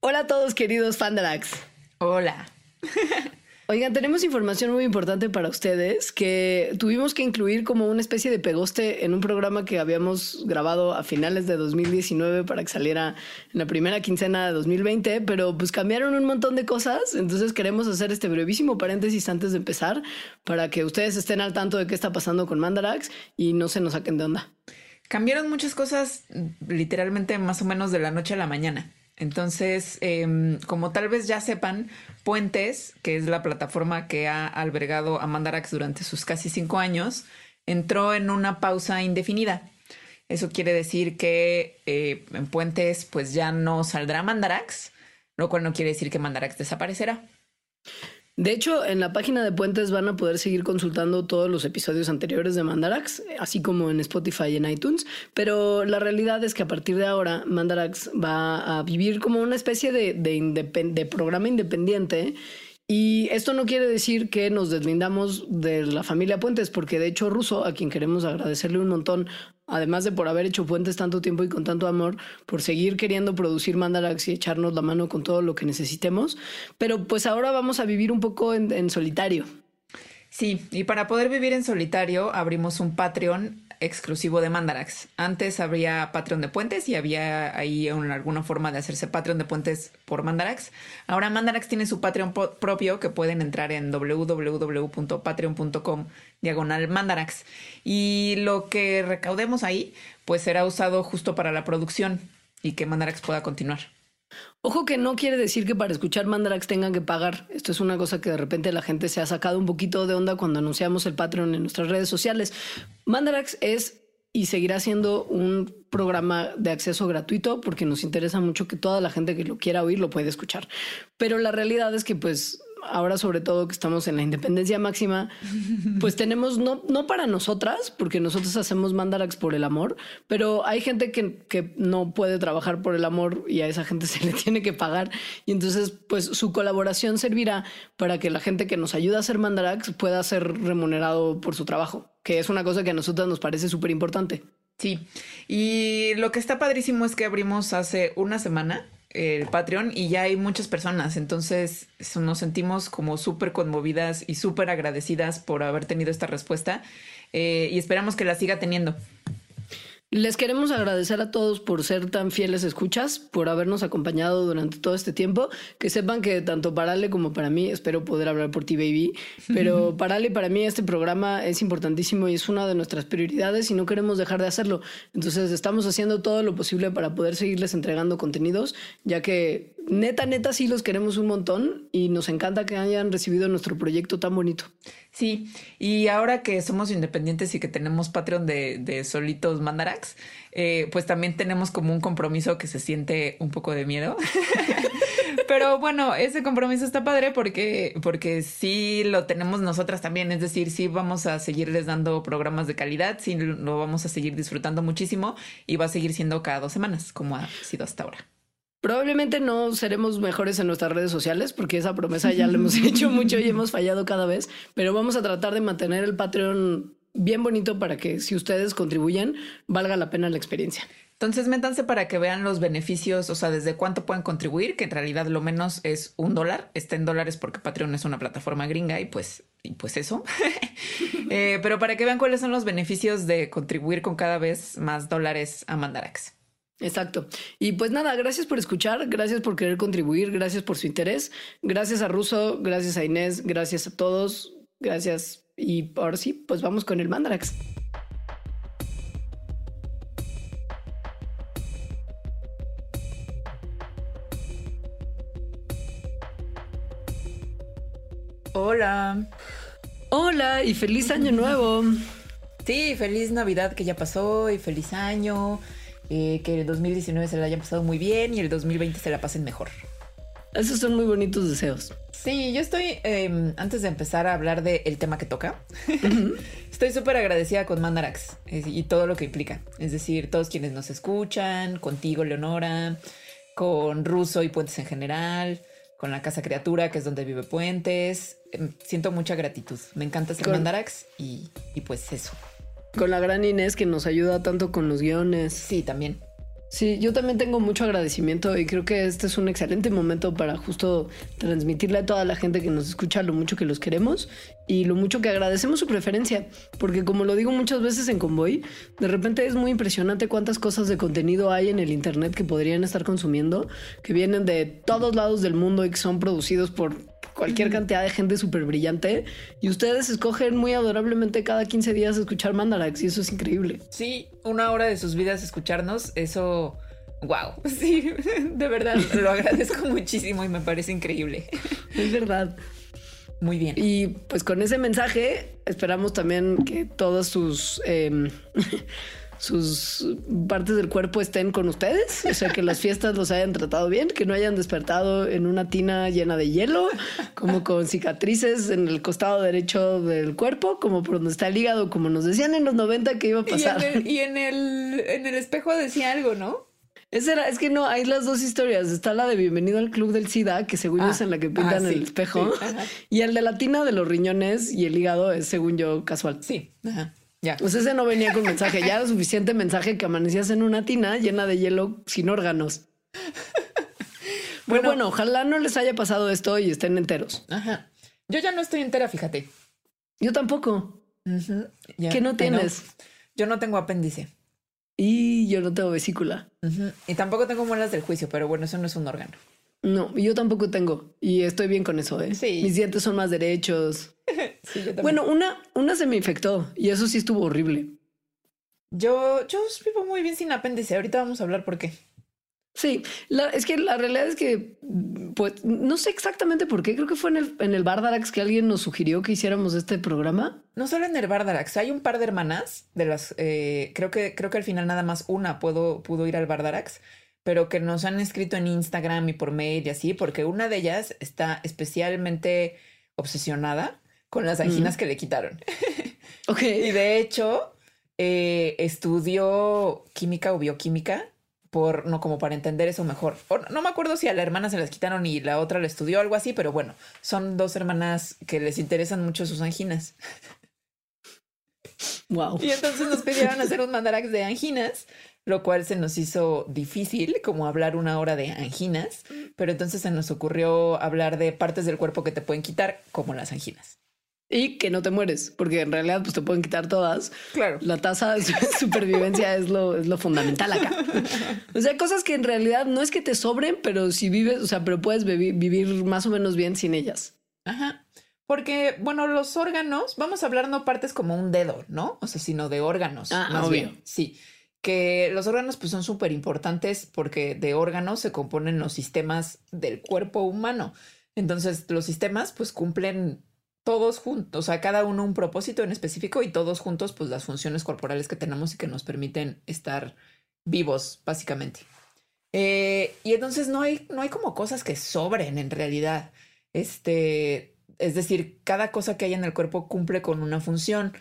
Hola a todos queridos Fandarax. Hola. Oigan, tenemos información muy importante para ustedes que tuvimos que incluir como una especie de pegoste en un programa que habíamos grabado a finales de 2019 para que saliera en la primera quincena de 2020, pero pues cambiaron un montón de cosas, entonces queremos hacer este brevísimo paréntesis antes de empezar para que ustedes estén al tanto de qué está pasando con Mandarax y no se nos saquen de onda. Cambiaron muchas cosas literalmente más o menos de la noche a la mañana. Entonces, em, como tal vez ya sepan, Puentes, que es la plataforma que ha albergado a Mandarax durante sus casi cinco años, entró en una pausa indefinida. Eso quiere decir que eh, en Puentes pues ya no saldrá Mandarax, lo cual no quiere decir que Mandarax desaparecerá. De hecho, en la página de Puentes van a poder seguir consultando todos los episodios anteriores de Mandarax, así como en Spotify y en iTunes, pero la realidad es que a partir de ahora Mandarax va a vivir como una especie de, programa independiente y esto no quiere decir que nos deslindamos de la familia Puentes, porque de hecho Russo, a quien queremos agradecerle un montón, además de por haber hecho Puentes tanto tiempo y con tanto amor, por seguir queriendo producir Mandarax y echarnos la mano con todo lo que necesitemos, pero pues ahora vamos a vivir un poco en, en solitario. Sí, y para poder vivir en solitario abrimos un Patreon exclusivo de Mandarax. Antes habría Patreon de Puentes y había ahí alguna forma de hacerse Patreon de Puentes por Mandarax. Ahora Mandarax tiene su Patreon propio que pueden entrar en www.patreon.com diagonal Mandarax. Y lo que recaudemos ahí pues será usado justo para la producción y que Mandarax pueda continuar. Ojo que no quiere decir que para escuchar Mandarax tengan que pagar. Esto es una cosa que de repente la gente se ha sacado un poquito de onda cuando anunciamos el Patreon en nuestras redes sociales. Mandarax es y seguirá siendo un programa de acceso gratuito porque nos interesa mucho que toda la gente que lo quiera oír lo pueda escuchar. Pero la realidad es que pues ahora sobre todo que estamos en la independencia máxima, pues tenemos, no, no para nosotras, porque nosotros hacemos mandarax por el amor, pero hay gente que, que no puede trabajar por el amor y a esa gente se le tiene que pagar. Y entonces, pues su colaboración servirá para que la gente que nos ayuda a hacer mandarax pueda ser remunerado por su trabajo, que es una cosa que a nosotras nos parece súper importante. Sí, y lo que está padrísimo es que abrimos hace una semana el Patreon y ya hay muchas personas, entonces nos sentimos como súper conmovidas y súper agradecidas por haber tenido esta respuesta eh, y esperamos que la siga teniendo. Les queremos agradecer a todos por ser tan fieles escuchas, por habernos acompañado durante todo este tiempo. Que sepan que tanto para Ale como para mí, espero poder hablar por ti, baby, pero para Ale y para mí este programa es importantísimo y es una de nuestras prioridades y no queremos dejar de hacerlo. Entonces estamos haciendo todo lo posible para poder seguirles entregando contenidos, ya que neta, neta, sí los queremos un montón y nos encanta que hayan recibido nuestro proyecto tan bonito. Sí, y ahora que somos independientes y que tenemos Patreon de, de solitos Mandarax, eh, pues también tenemos como un compromiso que se siente un poco de miedo. Pero bueno, ese compromiso está padre porque, porque sí lo tenemos nosotras también. Es decir, sí vamos a seguirles dando programas de calidad, sí lo vamos a seguir disfrutando muchísimo y va a seguir siendo cada dos semanas, como ha sido hasta ahora. Probablemente no seremos mejores en nuestras redes sociales porque esa promesa ya la hemos hecho mucho y hemos fallado cada vez, pero vamos a tratar de mantener el Patreon bien bonito para que si ustedes contribuyen valga la pena la experiencia. Entonces métanse para que vean los beneficios, o sea, desde cuánto pueden contribuir, que en realidad lo menos es un dólar, está en dólares porque Patreon es una plataforma gringa y pues, y pues eso. Eh, pero para que vean cuáles son los beneficios de contribuir con cada vez más dólares a Mandarax. Exacto. Y pues nada, gracias por escuchar, gracias por querer contribuir, gracias por su interés, gracias a Russo, gracias a Inés, gracias a todos, gracias. Y ahora sí, pues vamos con el Mandarax. Hola. Hola y feliz año nuevo. Sí, feliz Navidad que ya pasó y feliz año. Eh, que el 2019 se la haya pasado muy bien y el 2020 se la pasen mejor. Esos son muy bonitos deseos. Sí, yo estoy, em, antes de empezar a hablar del tema que toca, estoy súper agradecida con Mandarax y todo lo que implica. Es decir, todos quienes nos escuchan, contigo, Leonora, con Russo y Puentes en general, con la Casa Criatura, que es donde vive Puentes. Em, siento mucha gratitud. Me encanta ser Mandarax y, y pues eso. Con la gran Inés que nos ayuda tanto con los guiones. Sí, también. Sí, yo también tengo mucho agradecimiento y creo que este es un excelente momento para justo transmitirle a toda la gente que nos escucha lo mucho que los queremos y lo mucho que agradecemos su preferencia, porque como lo digo muchas veces en Convoy, de repente es muy impresionante cuántas cosas de contenido hay en el Internet que podrían estar consumiendo, que vienen de todos lados del mundo y que son producidos por cualquier cantidad de gente súper brillante y ustedes escogen muy adorablemente cada 15 días escuchar Mandarax y eso es increíble. Sí, una hora de sus vidas escucharnos, eso... Wow, sí, de verdad lo agradezco muchísimo y me parece increíble. Es verdad. Muy bien. Y pues con ese mensaje esperamos también que todas sus em, sus partes del cuerpo estén con ustedes, o sea, que las fiestas los hayan tratado bien, que no hayan despertado en una tina llena de hielo, como con cicatrices en el costado derecho del cuerpo, como por donde está el hígado, como nos decían en los 90 que iba a pasar. Y en el, en el, espejo decía algo, ¿no? Esa era, es que no, hay las dos historias. Está la de Bienvenido al Club del SIDA, que según yo ah, es en la que pintan ah, el espejo. y el de la tina de los riñones y el hígado es, según yo, casual. Sí. Ajá. Ya. Pues ese no venía con mensaje. Ya era suficiente mensaje que amanecías en una tina llena de hielo sin órganos. bueno, bueno, ojalá no les haya pasado esto y estén enteros. Ajá. Yo ya no estoy entera, fíjate. Yo tampoco. ¿Qué no tienes? Yo no tengo apéndice. Y yo no tengo vesícula. Y tampoco tengo muelas del juicio, pero bueno, eso no es un órgano. No, yo tampoco tengo. Y estoy bien con eso, ¿eh? Sí. Mis dientes son más derechos. Bueno, una, una se me infectó y eso sí estuvo horrible. Yo, yo vivo muy bien sin apéndice. Ahorita vamos a hablar por qué. Sí, es que la realidad es que, pues, no sé exactamente por qué. Creo que fue en el, en el Bardarax que alguien nos sugirió que hiciéramos este programa. No solo en el Bardarax, hay un par de hermanas de las, eh, creo que, creo que al final nada más una pudo, pudo ir al Bardarax, pero que nos han escrito en Instagram y por mail y así, porque una de ellas está especialmente obsesionada con las anginas que le quitaron. Ok. y de hecho, eh, estudió química o bioquímica por no como para entender eso mejor. no me acuerdo si a la hermana se las quitaron y la otra le estudió algo así, pero bueno, son dos hermanas que les interesan mucho sus anginas. Wow. Y entonces nos pidieron hacer un mandarax de anginas, lo cual se nos hizo difícil, como hablar una hora de anginas, pero entonces se nos ocurrió hablar de partes del cuerpo que te pueden quitar, como las anginas y que no te mueres, porque en realidad pues te pueden quitar todas. Claro. La tasa de supervivencia es lo, es lo fundamental acá. O sea, cosas que en realidad no es que te sobren, pero si vives, o sea, pero puedes vivir más o menos bien sin ellas. Ajá. Porque, bueno, los órganos, vamos a hablar no partes como un dedo, ¿no? O sea, sino de órganos. Ah, más bien. Sí. Que los órganos pues son súper importantes porque de órganos se componen los sistemas del cuerpo humano. Entonces, los sistemas pues cumplen todos juntos, o sea, cada uno un propósito en específico y todos juntos, pues las funciones corporales que tenemos y que nos permiten estar vivos, básicamente. Eh, y entonces no hay, no hay como cosas que sobren en realidad. Este, es decir, cada cosa que hay en el cuerpo cumple con una función.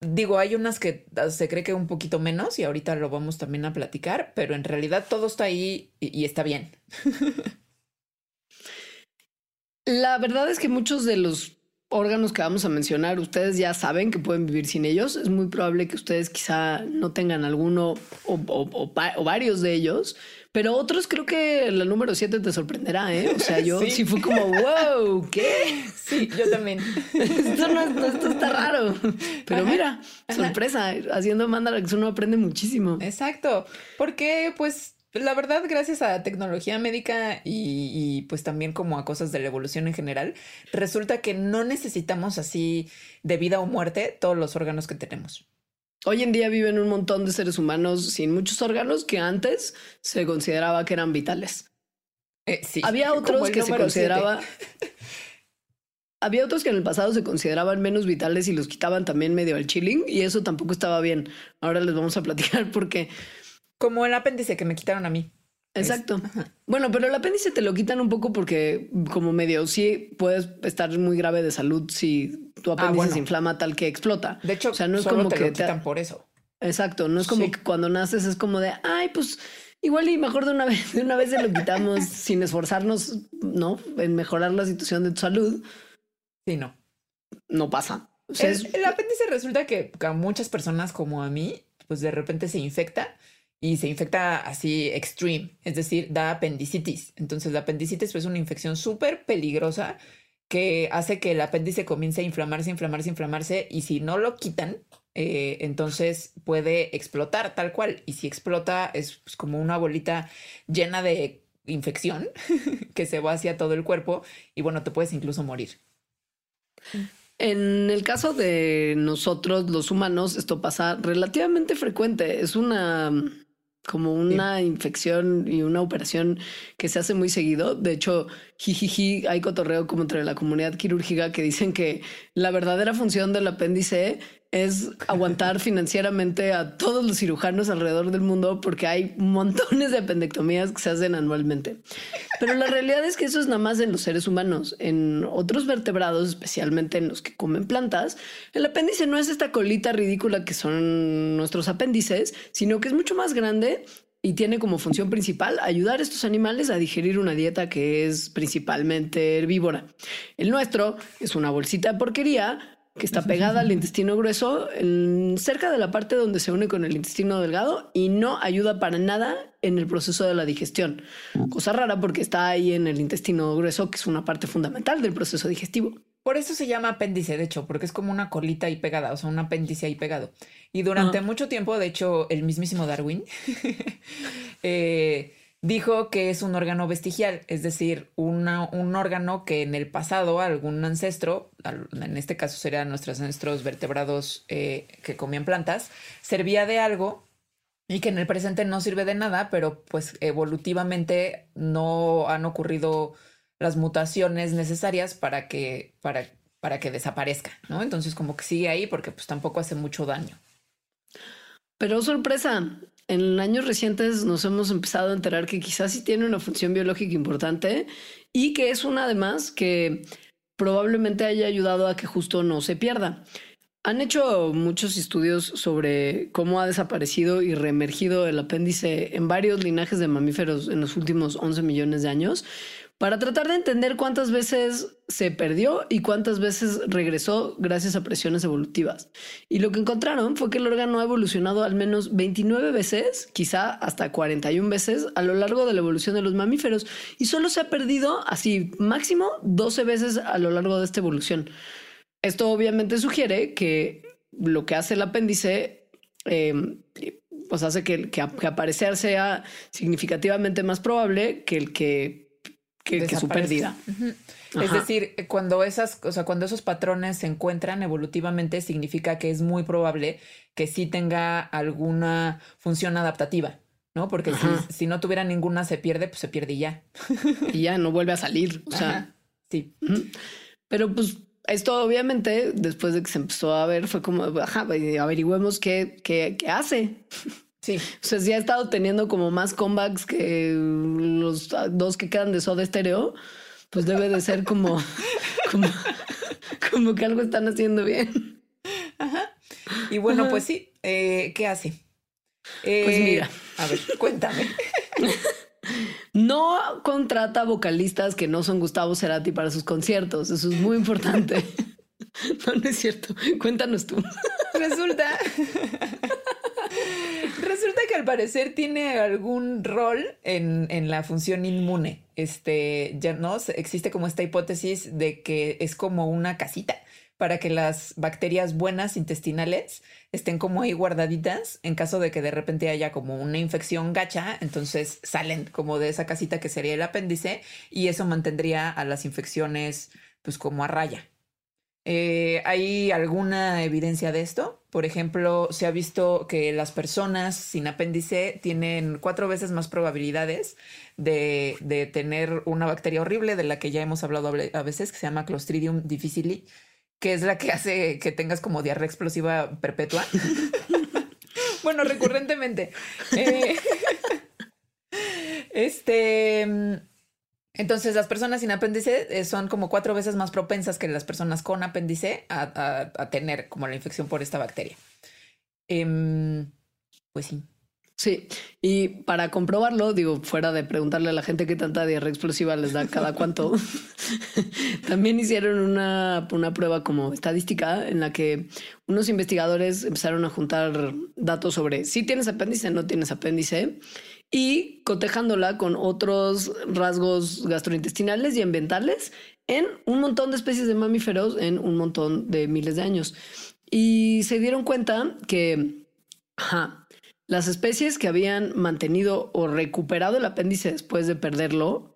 Digo, hay unas que se cree que un poquito menos y ahorita lo vamos también a platicar, pero en realidad todo está ahí y está bien. La verdad es que muchos de los órganos que vamos a mencionar, ustedes ya saben que pueden vivir sin ellos. Es muy probable que ustedes quizá no tengan alguno o, varios de ellos, pero otros creo que la número 7 te sorprenderá, ¿eh? O sea, yo sí, fui como, wow, ¿qué? Sí, yo también. esto, no, esto está raro. Pero mira, sorpresa, haciendo Mandarax uno aprende muchísimo. Exacto, porque pues la verdad, gracias a tecnología médica y, pues también como a cosas de la evolución en general, resulta que no necesitamos así de vida o muerte todos los órganos que tenemos. Hoy en día viven un montón de seres humanos sin muchos órganos que antes se consideraba que eran vitales. Eh, sí, Había otros que se consideraba... Había otros que en el pasado se consideraban menos vitales y los quitaban también medio al chilling y eso tampoco estaba bien. Ahora les vamos a platicar porque como el apéndice que me quitaron a mí. Exacto. bueno, pero el apéndice te lo quitan un poco porque como medio sí puedes estar muy grave de salud si tu ah, apéndice se inflama tal que explota. De hecho, o sea, no es como te que lo quitan por eso. Exacto, no es como que cuando naces es como de, ay, pues igual y mejor de una vez, de una vez se lo quitamos sin esforzarnos, ¿no? En mejorar la situación de tu salud. Sí, no. No pasa. el, apéndice resulta que a muchas personas como a mí, pues de repente se infecta y se infecta así extreme, es decir, da apendicitis. Entonces la apendicitis es una infección súper peligrosa que hace que el apéndice comience a inflamarse, inflamarse, inflamarse y si no lo quitan, eh, entonces puede explotar tal cual. Y si explota es pues, como una bolita llena de infección que se va hacia todo el cuerpo y bueno, te puedes incluso morir. En el caso de nosotros, los humanos, esto pasa relativamente frecuente. Es una como una infección y una operación que se hace muy seguido. De hecho, jijiji, hay cotorreo como entre la comunidad quirúrgica que dicen que la verdadera función del apéndice es aguantar financieramente a todos los cirujanos alrededor del mundo porque hay montones de apendectomías que se hacen anualmente. Pero la realidad es que eso es nada más en los seres humanos. En otros vertebrados, especialmente en los que comen plantas, el apéndice no es esta colita ridícula que son nuestros apéndices, sino que es mucho más grande y tiene como función principal ayudar a estos animales a digerir una dieta que es principalmente herbívora. El nuestro es una bolsita de porquería que está pegada al intestino grueso, cerca de la parte donde se une con el intestino delgado y no ayuda para nada en el proceso de la digestión. Cosa rara porque está ahí en el intestino grueso, que es una parte fundamental del proceso digestivo. Por eso se llama apéndice, de hecho, porque es como una colita ahí pegada, o sea, un apéndice ahí pegado. Y durante ah. mucho tiempo, de hecho, el mismísimo Darwin eh, dijo que es un órgano vestigial, es decir, un órgano que en el pasado algún ancestro, en este caso serían nuestros ancestros vertebrados eh, que comían plantas, servía de algo y que en el presente no sirve de nada, pero pues evolutivamente no han ocurrido las mutaciones necesarias para que, para, para que desaparezca, ¿no? Entonces como que sigue ahí porque pues tampoco hace mucho daño. Pero sorpresa, en años recientes nos hemos empezado a enterar que quizás sí tiene una función biológica importante y que es una además que probablemente haya ayudado a que justo no se pierda. Han hecho muchos estudios sobre cómo ha desaparecido y reemergido el apéndice en varios linajes de mamíferos en los últimos 11 millones de años, para tratar de entender cuántas veces se perdió y cuántas veces regresó gracias a presiones evolutivas. Y lo que encontraron fue que el órgano ha evolucionado al menos 29 veces, quizá hasta 41 veces a lo largo de la evolución de los mamíferos y solo se ha perdido así máximo 12 veces a lo largo de esta evolución. Esto obviamente sugiere que lo que hace el apéndice em, pues hace que, que aparecer sea significativamente más probable que el que que, su pérdida. Es decir, cuando esas, o sea, cuando esos patrones se encuentran evolutivamente, significa que es muy probable que sí tenga alguna función adaptativa, ¿no? Porque si, no tuviera ninguna, se pierde, pues se pierde y ya. Y ya no vuelve a salir. O sea, sí. Pero pues esto obviamente, después de que se empezó a ver, fue como, ajá, averigüemos qué, qué, qué hace. Sí. O sea, si ha estado teniendo como más comebacks que los dos que quedan de Soda Stereo, pues debe de ser como, como, que algo están haciendo bien. Ajá. Y bueno, pues sí, eh, ¿qué hace? pues eh, mira. A ver, cuéntame. No contrata vocalistas que no son Gustavo Cerati para sus conciertos. Eso es muy importante. No, no es cierto. Cuéntanos tú. Resulta al parecer tiene algún rol en, en, la función inmune. Este, ya no existe como esta hipótesis de que es como una casita para que las bacterias buenas intestinales estén como ahí guardaditas en caso de que de repente haya como una infección gacha, entonces salen como de esa casita que sería el apéndice y eso mantendría a las infecciones pues como a raya. Eh, ¿Hay alguna evidencia de esto? Por ejemplo, se ha visto que las personas sin apéndice tienen cuatro veces más probabilidades de, tener una bacteria horrible de la que ya hemos hablado a veces, que se llama Clostridium difficile, que es la que hace que tengas como diarrea explosiva perpetua. bueno, recurrentemente. Eh, Este. Entonces, las personas sin apéndice eh, son como cuatro veces más propensas que las personas con apéndice a tener como la infección por esta bacteria. Em, pues sí. Sí, y para comprobarlo, digo, fuera de preguntarle a la gente qué tanta diarrea explosiva les da cada cuánto, también hicieron una, una prueba como estadística en la que unos investigadores empezaron a juntar datos sobre si tienes apéndice, no tienes apéndice, y cotejándola con otros rasgos gastrointestinales y ambientales en un montón de especies de mamíferos en un montón de miles de años. Y se dieron cuenta que, ajá, las especies que habían mantenido o recuperado el apéndice después de perderlo,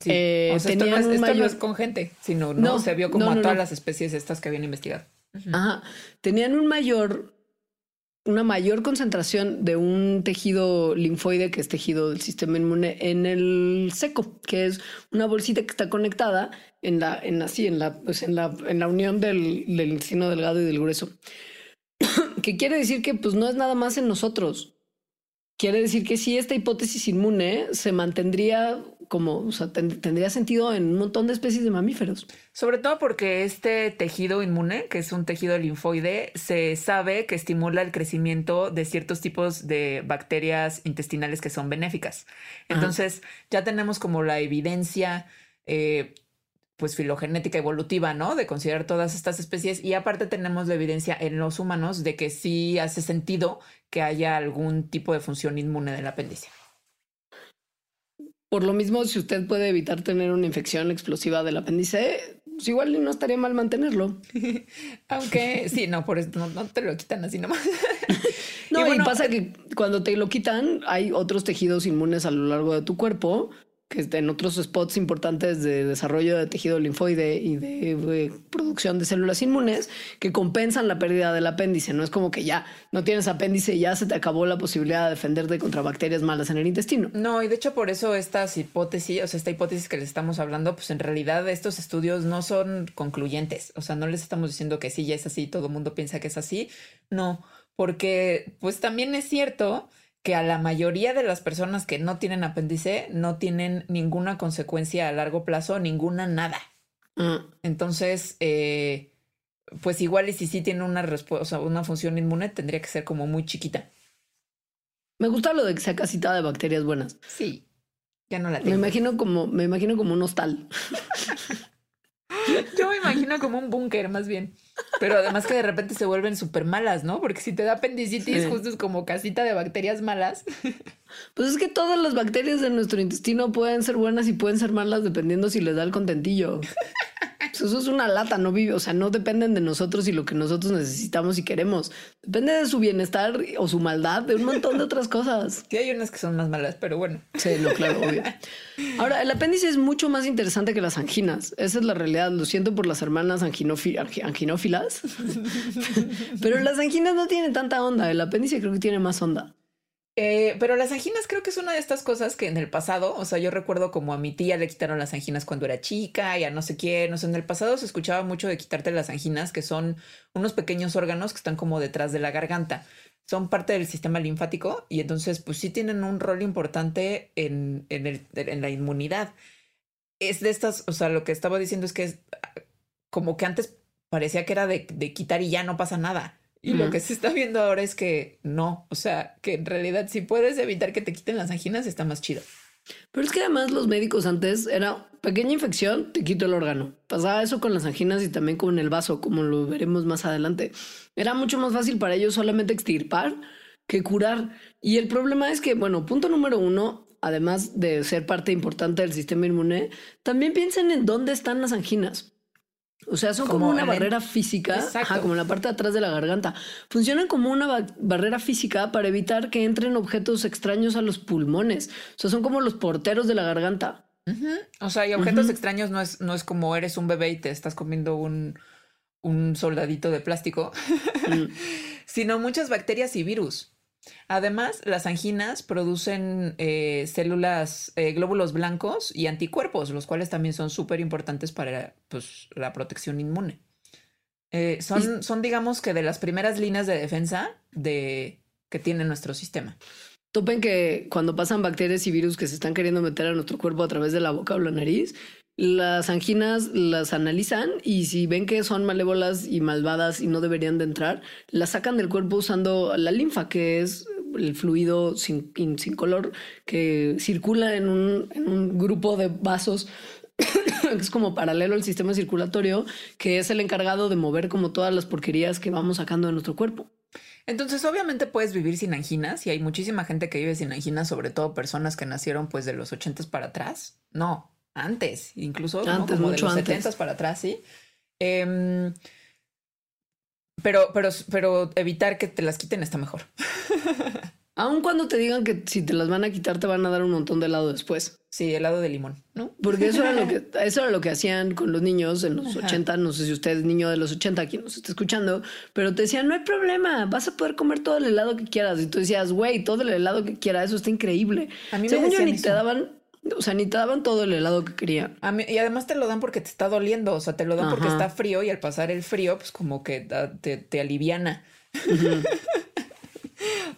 Sí. Eh, o sea, esto, no tenían es, no mayor- es con gente, sino no, No, se vio como no, a todas las especies estas que habían investigado. ajá, tenían un mayor, una mayor concentración de un tejido linfoide, que es tejido del sistema inmune, en el seco, que es una bolsita que está conectada en la, en así, en la, pues en la, en la unión del, del intestino delgado y del grueso. que quiere decir que pues no es nada más en nosotros. Quiere decir que si esta hipótesis inmune se mantendría como, o sea, ten- tendría sentido en un montón de especies de mamíferos. Sobre todo porque este tejido inmune, que es un tejido linfoide, se sabe que estimula el crecimiento de ciertos tipos de bacterias intestinales que son benéficas. Entonces, ya tenemos como la evidencia, eh, pues filogenética evolutiva, ¿no? De considerar todas estas especies. Y aparte tenemos la evidencia en los humanos de que sí hace sentido que haya algún tipo de función inmune del apéndice. Por lo mismo, si usted puede evitar tener una infección explosiva del apéndice, pues igual no estaría mal mantenerlo. Aunque sí, no, por eso no, no te lo quitan así nomás. No, y, bueno, pasa que cuando te lo quitan, hay otros tejidos inmunes a lo largo de tu cuerpo que en otros spots importantes de desarrollo de tejido linfoide y de, eh, producción de células inmunes que compensan la pérdida del apéndice. No es como que ya no tienes apéndice y ya se te acabó la posibilidad de defenderte contra bacterias malas en el intestino. No, y de hecho por eso estas hipótesis, o sea, esta hipótesis que les estamos hablando, pues en realidad estos estudios no son concluyentes. O sea, no les estamos diciendo que sí, ya es así, todo el mundo piensa que es así. No, porque pues también es cierto que a la mayoría de las personas que no tienen apéndice no tienen ninguna consecuencia a largo plazo, ninguna nada. Ah, Entonces, eh, pues igual y si sí tiene una respuesta, una función inmune, tendría que ser como muy chiquita. me gusta lo de que sea casita de bacterias buenas. Sí, ya no la Me tengo. imagino como, me imagino como un hostal. Yo me imagino como un búnker, más bien. Pero además que de repente se vuelven súper malas, ¿no? Porque si te da apendicitis, Sí. justo es como casita de bacterias malas. Pues es que todas las bacterias de nuestro intestino pueden ser buenas y pueden ser malas dependiendo si les da el contentillo. Pues Eso es una lata, no vive, o sea, no dependen de nosotros y lo que nosotros necesitamos y queremos. Depende de su bienestar o su maldad, de un montón de otras cosas. Que hay unas que son más malas, pero bueno. Sí, no, claro, obvio. Ahora, el apéndice es mucho más interesante que las anginas. Esa es la realidad. Lo siento por las hermanas anginófilas. Pero las anginas no tienen tanta onda. El apéndice creo que tiene más onda. Eh, pero las anginas creo que es una de estas cosas que en el pasado, o sea, yo recuerdo como a mi tía le quitaron las anginas cuando era chica y a no sé quién, o sea, en el pasado se escuchaba mucho de quitarte las anginas, que son unos pequeños órganos que están como detrás de la garganta. Son parte del sistema linfático y entonces pues sí tienen un rol importante en, en, la inmunidad. Es de estas, o sea, lo que estaba diciendo es que es como que antes parecía que era de, de quitar y ya no pasa nada. Y lo que se está viendo ahora es que no, o sea, que en realidad si puedes evitar que te quiten las anginas está más chido. Pero es que además los médicos antes era pequeña infección, te quito el órgano. Pasaba eso con las anginas y también con el vaso, como lo veremos más adelante. Era mucho más fácil para ellos solamente extirpar que curar. Y el problema es que, bueno, punto número uno, además de ser parte importante del sistema inmune, también piensen en dónde están las anginas. O sea, son como, Como una el- barrera física, ajá, como la parte de atrás de la garganta. Funcionan como una ba- barrera física para evitar que entren objetos extraños a los pulmones. O sea, son como los porteros de la garganta. O sea, y objetos extraños no es, no es como eres un bebé y te estás comiendo un, un soldadito de plástico, Mm. sino muchas bacterias y virus. Además, las anginas producen eh, células, eh, glóbulos blancos y anticuerpos, los cuales también son súper importantes para pues, la protección inmune. Eh, son, son, digamos que de las primeras líneas de defensa de, que tiene nuestro sistema. Topen que cuando pasan bacterias y virus que se están queriendo meter a nuestro cuerpo a través de la boca o la nariz, las anginas las analizan y si ven que son malévolas y malvadas y no deberían de entrar, las sacan del cuerpo usando la linfa, que es el fluido sin, sin color que circula en un, en un grupo de vasos que es como paralelo al sistema circulatorio, que es el encargado de mover como todas las porquerías que vamos sacando de nuestro cuerpo. Entonces, obviamente puedes vivir sin anginas y hay muchísima gente que vive sin anginas, sobre todo personas que nacieron pues de los ochentas para atrás. No, antes, incluso antes, como mucho de los antes. para atrás, sí. Em, pero, pero, pero evitar que te las quiten está mejor. Aun cuando te digan que si te las van a quitar te van a dar un montón de helado después. Sí, helado de limón, ¿no? Porque eso era lo que, eso era lo que hacían con los niños en los Ajá. 80. No sé si usted es niño de los 80, quien nos está escuchando, pero te decían, no hay problema, vas a poder comer todo el helado que quieras. Y tú decías, güey, todo el helado que quiera, eso está increíble. A mí me Según yo, ni te daban, o sea, ni te daban todo el helado que querían. A mí- y además te lo dan porque te está doliendo, o sea, te lo dan porque está frío y al pasar el frío, pues como que te, te aliviana.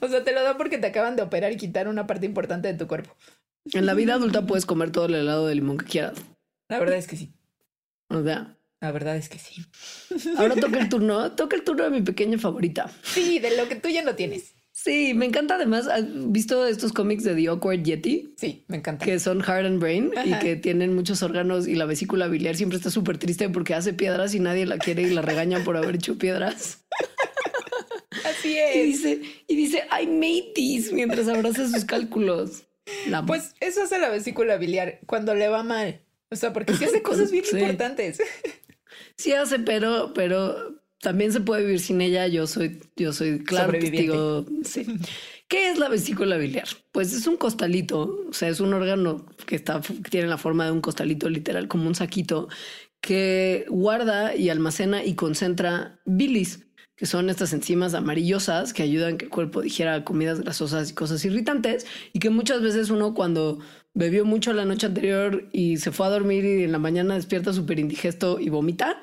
o sea, te lo dan porque te acaban de operar y quitar una parte importante de tu cuerpo. En la vida adulta puedes comer todo el helado de limón que quieras. La verdad es que sí. O sea, La verdad es que sí. ahora toca el turno, toca el turno de mi pequeña favorita. Sí, de lo que tú ya no tienes. Sí, me encanta además, ¿has visto estos cómics de The Awkward Yeti? Sí, me encanta. que son heart and brain y que tienen muchos órganos y la vesícula biliar siempre está súper triste porque hace piedras y nadie la quiere y la regañan por haber hecho piedras. Así Y es. dice, y dice, I made this mientras abraza sus cálculos. La. Pues eso hace la vesícula biliar cuando le va mal. O sea, porque sí hace cosas bien Sí. importantes. sí hace, pero, pero también se puede vivir sin ella. Yo soy, yo soy claro testigo. Sí. ¿Qué es la vesícula biliar? Pues es un costalito, o sea, es un órgano que está, que tiene la forma de un costalito literal, como un saquito, que guarda y almacena y concentra bilis, que son estas enzimas amarillosas que ayudan que el cuerpo digiera comidas grasosas y cosas irritantes, y que muchas veces uno cuando bebió mucho la noche anterior y se fue a dormir y en la mañana despierta súper indigesto y vomita,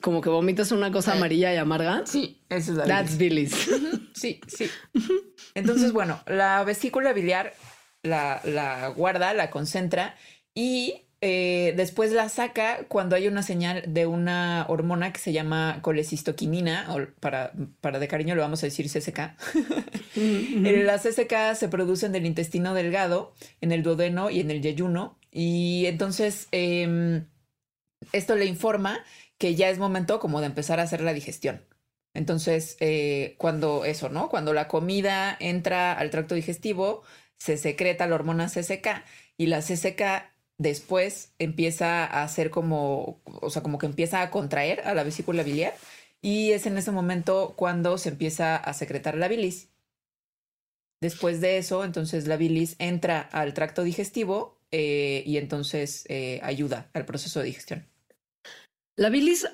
como que vomitas una cosa Sí. amarilla y amarga. Sí, eso es la That's bilis. Sí, sí. Entonces, bueno, la vesícula biliar la, la guarda, la concentra y eh, después la saca cuando hay una señal de una hormona que se llama colecistoquinina, o para, para de cariño le vamos a decir CSK. Eh, Las CSK se producen del intestino delgado, en el duodeno y en el yeyuno. Y entonces em, esto le informa que ya es momento como de empezar a hacer la digestión. Entonces, eh, cuando eso, ¿no? Cuando la comida entra al tracto digestivo, se secreta la hormona CSK y la CSK después empieza a hacer como, o sea, como que empieza a contraer a la vesícula biliar y es en ese momento cuando se empieza a secretar la bilis. Después de eso, entonces la bilis entra al tracto digestivo eh, y entonces eh, ayuda al proceso de digestión. La bilis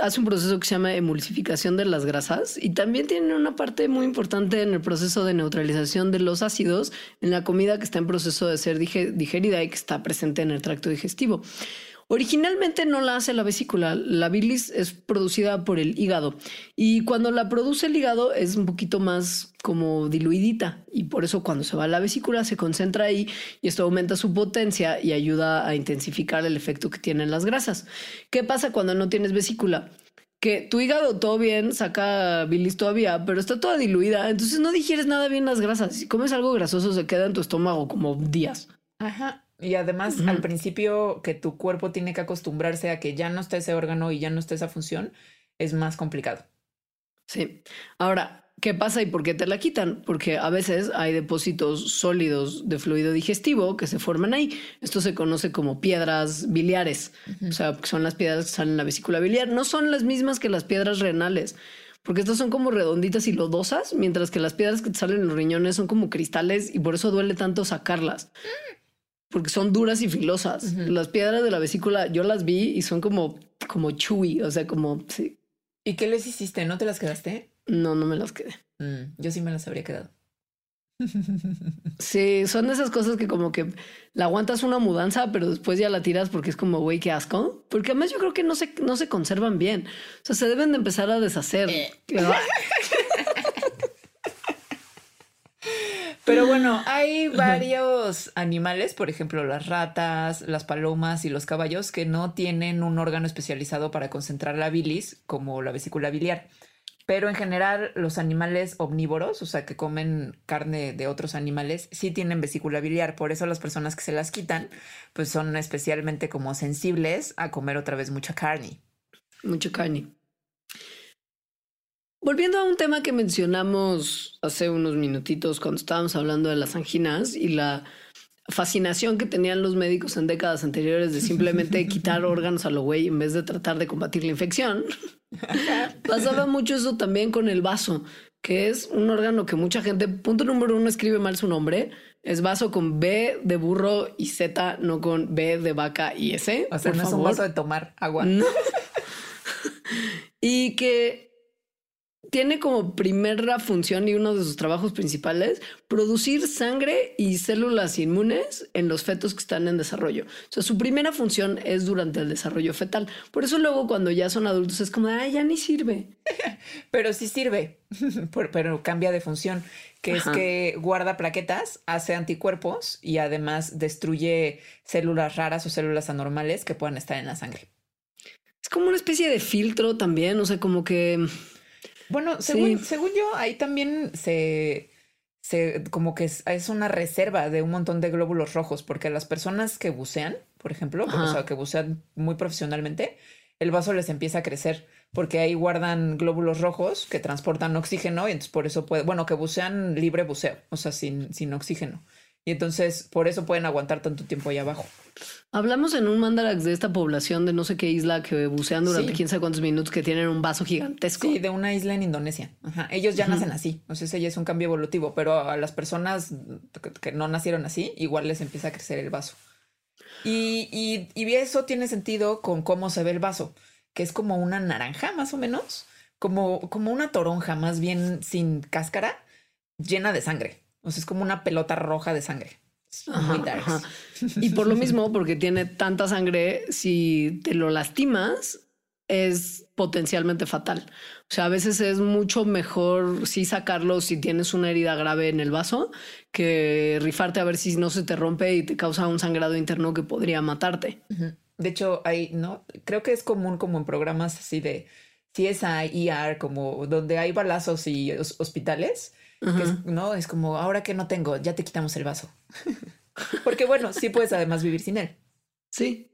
hace un proceso que se llama emulsificación de las grasas y también tiene una parte muy importante en el proceso de neutralización de los ácidos en la comida que está en proceso de ser dige- digerida y que está presente en el tracto digestivo. Originalmente no la hace la vesícula, la bilis es producida por el hígado y cuando la produce el hígado es un poquito más como diluidita y por eso cuando se va a la vesícula se concentra ahí y esto aumenta su potencia y ayuda a intensificar el efecto que tienen las grasas. ¿Qué pasa cuando no tienes vesícula? Que tu hígado todo bien, saca bilis todavía, pero está toda diluida, entonces no digieres nada bien las grasas. Si comes algo grasoso se queda en tu estómago como días. Ajá. Y además, al principio que tu cuerpo tiene que acostumbrarse a que ya no está ese órgano y ya no está esa función, es más complicado. Sí. Ahora, ¿qué pasa y por qué te la quitan? Porque a veces hay depósitos sólidos de fluido digestivo que se forman ahí. Esto se conoce como piedras biliares. O sea, son las piedras que salen en la vesícula biliar. No son las mismas que las piedras renales. Porque estas son como redonditas y lodosas, mientras que las piedras que te salen en los riñones son como cristales y por eso duele tanto sacarlas. Porque son duras y filosas. Las piedras de la vesícula yo las vi y son como, como chewy, o sea, como, sí. ¿Y qué les hiciste? ¿No te las quedaste? No, no me las quedé. Mm, yo sí me las habría quedado. Sí, son de esas cosas que como que la aguantas una mudanza, pero después ya la tiras porque es como, güey, qué asco. Porque además yo creo que no se, no se conservan bien. O sea, se deben de empezar a deshacer. Pero bueno, hay varios animales, por ejemplo, las ratas, las palomas y los caballos, que no tienen un órgano especializado para concentrar la bilis, como la vesícula biliar. Pero en general, los animales omnívoros, o sea, que comen carne de otros animales, sí tienen vesícula biliar. Por eso las personas que se las quitan, pues son especialmente como sensibles a comer otra vez mucha carne. Mucha carne. Volviendo a un tema que mencionamos hace unos minutitos cuando estábamos hablando de las anginas y la fascinación que tenían los médicos en décadas anteriores de simplemente quitar órganos a lo güey en vez de tratar de combatir la infección. Pasaba mucho eso también con el vaso, que es un órgano que mucha gente, punto número uno, escribe mal su nombre. Es vaso con B de burro y Z, no con B de vaca y S. O sea, no es un vaso de tomar agua. y que tiene como primera función y uno de sus trabajos principales producir sangre y células inmunes en los fetos que están en desarrollo. O sea, su primera función es durante el desarrollo fetal. Por eso luego cuando ya son adultos es como, ah, ya ni sirve. pero sí sirve, pero cambia de función, que es que guarda plaquetas, hace anticuerpos y además destruye células raras o células anormales que puedan estar en la sangre. Es como una especie de filtro también, o sea, como que bueno, según, según yo, ahí también se, se como que es, una reserva de un montón de glóbulos rojos, porque las personas que bucean, por ejemplo, o sea, que bucean muy profesionalmente, el vaso les empieza a crecer porque ahí guardan glóbulos rojos que transportan oxígeno y entonces por eso puede, bueno, que bucean libre buceo, o sea, sin, sin oxígeno. Y entonces por eso pueden aguantar tanto tiempo ahí abajo. Hablamos en un mandarax de esta población de no sé qué isla que bucean durante quién sabe cuántos minutos que tienen un vaso gigantesco. Sí, de una isla en Indonesia. Ellos ya nacen así. O sea, ese ya es un cambio evolutivo, pero a las personas que no nacieron así, igual les empieza a crecer el vaso. Y, y, y eso tiene sentido con cómo se ve el vaso, que es como una naranja más o menos, como, como una toronja más bien sin cáscara, llena de sangre. O sea, es como una pelota roja de sangre. muy. Y por lo mismo, porque tiene tanta sangre, si te lo lastimas, es potencialmente fatal. O sea, a veces es mucho mejor sí sacarlo si tienes una herida grave en el vaso que rifarte a ver si no se te rompe y te causa un sangrado interno que podría matarte. De hecho, hay, ¿no? Creo que es común como en programas así de CSI, ER, como donde hay balazos y hospitales no, es como, ahora que no tengo, ya te quitamos el vaso. Porque bueno, sí puedes además vivir sin él. Sí.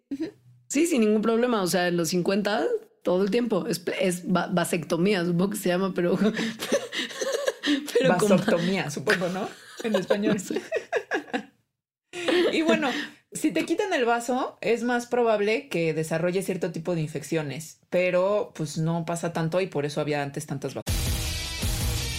Sí, sin ningún problema. O sea, en los 50, todo el tiempo. Es, vasectomía, supongo que se llama, pero... pero Vasectomía, supongo, ¿no? En español. y bueno, si te quitan el vaso, es más probable que desarrolle cierto tipo de infecciones, pero pues no pasa tanto y por eso había antes tantas vacunas.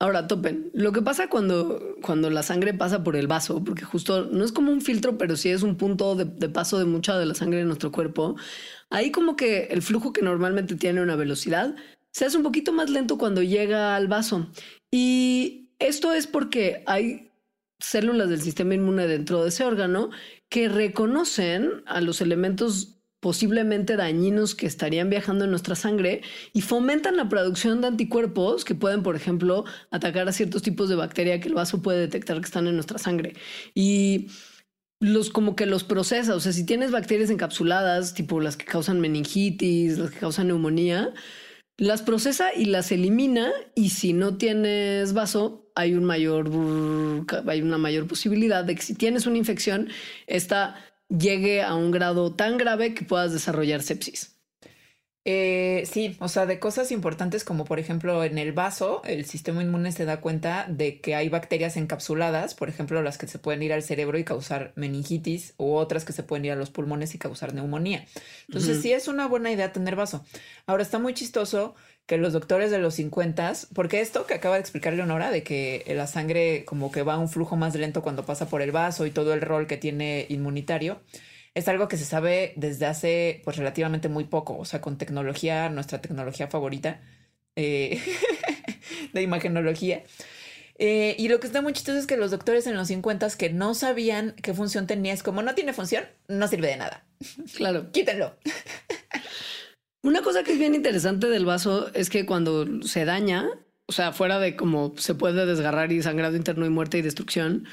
Ahora, topen. Lo que pasa cuando, cuando la sangre pasa por el vaso, porque justo no es como un filtro, pero sí es un punto de, de, paso de mucha de la sangre en nuestro cuerpo, ahí como que el flujo que normalmente tiene una velocidad se hace un poquito más lento cuando llega al vaso. Y esto es porque hay células del sistema inmune dentro de ese órgano que reconocen a los elementos posiblemente dañinos que estarían viajando en nuestra sangre y fomentan la producción de anticuerpos que pueden, por ejemplo, atacar a ciertos tipos de bacteria que el vaso puede detectar que están en nuestra sangre. Y los como que los procesa, o sea, si tienes bacterias encapsuladas, tipo las que causan meningitis, las que causan neumonía, las procesa y las elimina y si no tienes vaso, hay un mayor hay una mayor posibilidad de que si tienes una infección, esta llegue a un grado tan grave que puedas desarrollar sepsis. Eh, sí, o sea, de cosas importantes como por ejemplo en el vaso, el sistema inmune se da cuenta de que hay bacterias encapsuladas, por ejemplo las que se pueden ir al cerebro y causar meningitis u otras que se pueden ir a los pulmones y causar neumonía. Entonces sí es una buena idea tener vaso. Ahora está muy chistoso que los doctores de los 50, porque esto que acaba de explicar Leonora, de que la sangre como que va a un flujo más lento cuando pasa por el vaso y todo el rol que tiene inmunitario, es algo que se sabe desde hace pues relativamente muy poco, o sea, con tecnología, nuestra tecnología favorita eh, de imagenología. Eh, y lo que está muy chistoso es que los doctores en los 50 que no sabían qué función tenía, es como no tiene función, no sirve de nada. Claro. Quítenlo. Una cosa que es bien interesante del vaso es que cuando se daña, o sea, fuera de cómo se puede desgarrar y sangrado interno y muerte y destrucción,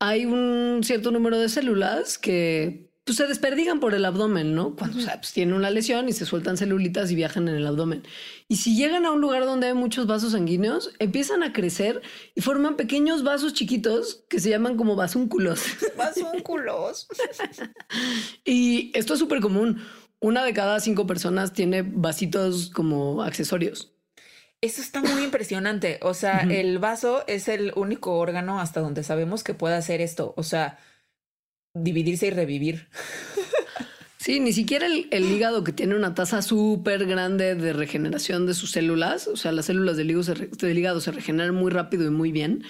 hay un cierto número de células que pues, se desperdigan por el abdomen, ¿no? Cuando pues, tiene una lesión y se sueltan celulitas y viajan en el abdomen. Y si llegan a un lugar donde hay muchos vasos sanguíneos, empiezan a crecer y forman pequeños vasos chiquitos que se llaman como basúnculos. Basúnculos. y esto es súper común una de cada cinco personas tiene vasitos como accesorios. Eso está muy impresionante. O sea, el vaso es el único órgano hasta donde sabemos que puede hacer esto. O sea, dividirse y revivir. Sí, ni siquiera el, hígado que tiene una tasa súper grande de regeneración de sus células, o sea, las células del hígado, se, del hígado se regeneran muy rápido y muy bien,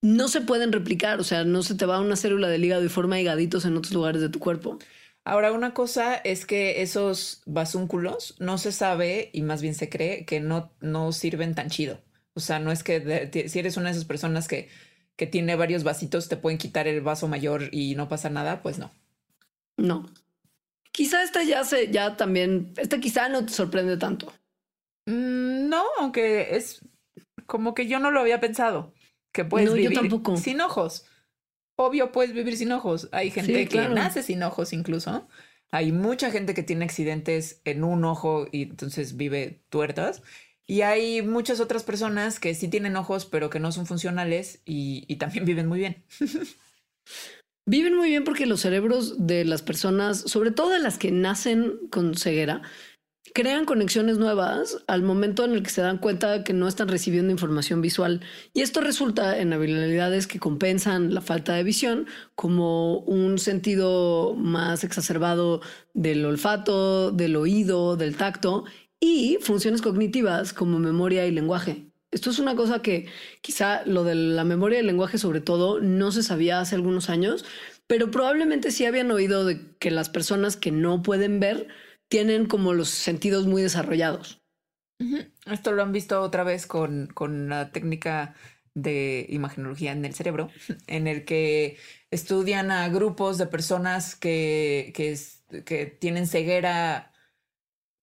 no se pueden replicar, o sea, no se te va una célula del hígado y forma higaditos en otros lugares de tu cuerpo. Ahora, una cosa es que esos basúnculos no se sabe y más bien se cree que no, no sirven tan chido. O sea, no es que si eres una de esas personas que, que tiene varios vasitos, te pueden quitar el vaso mayor y no pasa nada, pues no. No. Quizá esta ya se, ya también, esta quizá no te sorprende tanto. Mm, no, aunque es como que yo no lo había pensado. Que puedes no, vivir sin ojos obvio puedes vivir sin ojos. Hay gente que nace sin ojos incluso. Hay mucha gente que tiene accidentes en un ojo y entonces vive tuertas. Y hay muchas otras personas que sí tienen ojos, pero que no son funcionales y, y también viven muy bien. viven muy bien porque los cerebros de las personas, sobre todo de las que nacen con ceguera, crean conexiones nuevas al momento en el que se dan cuenta que no están recibiendo información visual. Y esto resulta en habilidades que compensan la falta de visión, como un sentido más exacerbado del olfato, del oído, del tacto y funciones cognitivas como memoria y lenguaje. Esto es una cosa que quizá lo de la memoria y el lenguaje sobre todo no se sabía hace algunos años, pero probablemente sí habían oído de que las personas que no pueden ver tienen como los sentidos muy desarrollados. Esto lo han visto otra vez con, con la técnica de imagenología en el cerebro, en el que estudian a grupos de personas que, que, que, tienen ceguera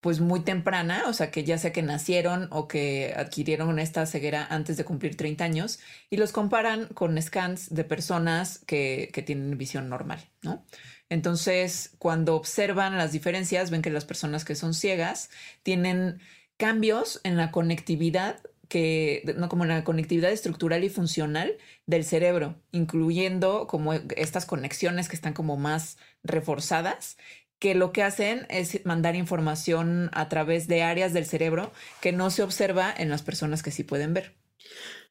pues muy temprana, o sea que ya sea que nacieron o que adquirieron esta ceguera antes de cumplir 30 años, y los comparan con scans de personas que, que tienen visión normal, ¿no? Entonces, cuando observan las diferencias, ven que las personas que son ciegas tienen cambios en la conectividad que no como la conectividad estructural y funcional del cerebro, incluyendo como estas conexiones que están como más reforzadas, que lo que hacen es mandar información a través de áreas del cerebro que no se observa en las personas que sí pueden ver.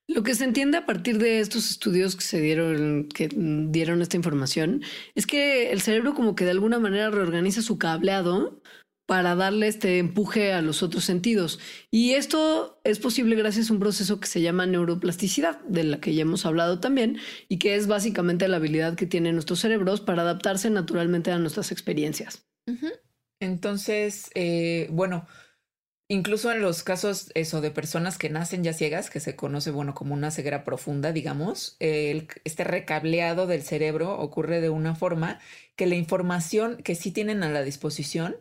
Lo que se entiende a partir de estos estudios que se dieron, que dieron esta información, es que el cerebro como que de alguna manera reorganiza su cableado para darle este empuje a los otros sentidos. Y esto es posible gracias a un proceso que se llama neuroplasticidad, de la que ya hemos hablado también, y que es básicamente la habilidad que tienen nuestros cerebros para adaptarse naturalmente a nuestras experiencias. Entonces, eh, bueno, Incluso en los casos eso de personas que nacen ya ciegas, que se conoce bueno como una ceguera profunda, digamos, este recableado del cerebro ocurre de una forma que la información que sí tienen a la disposición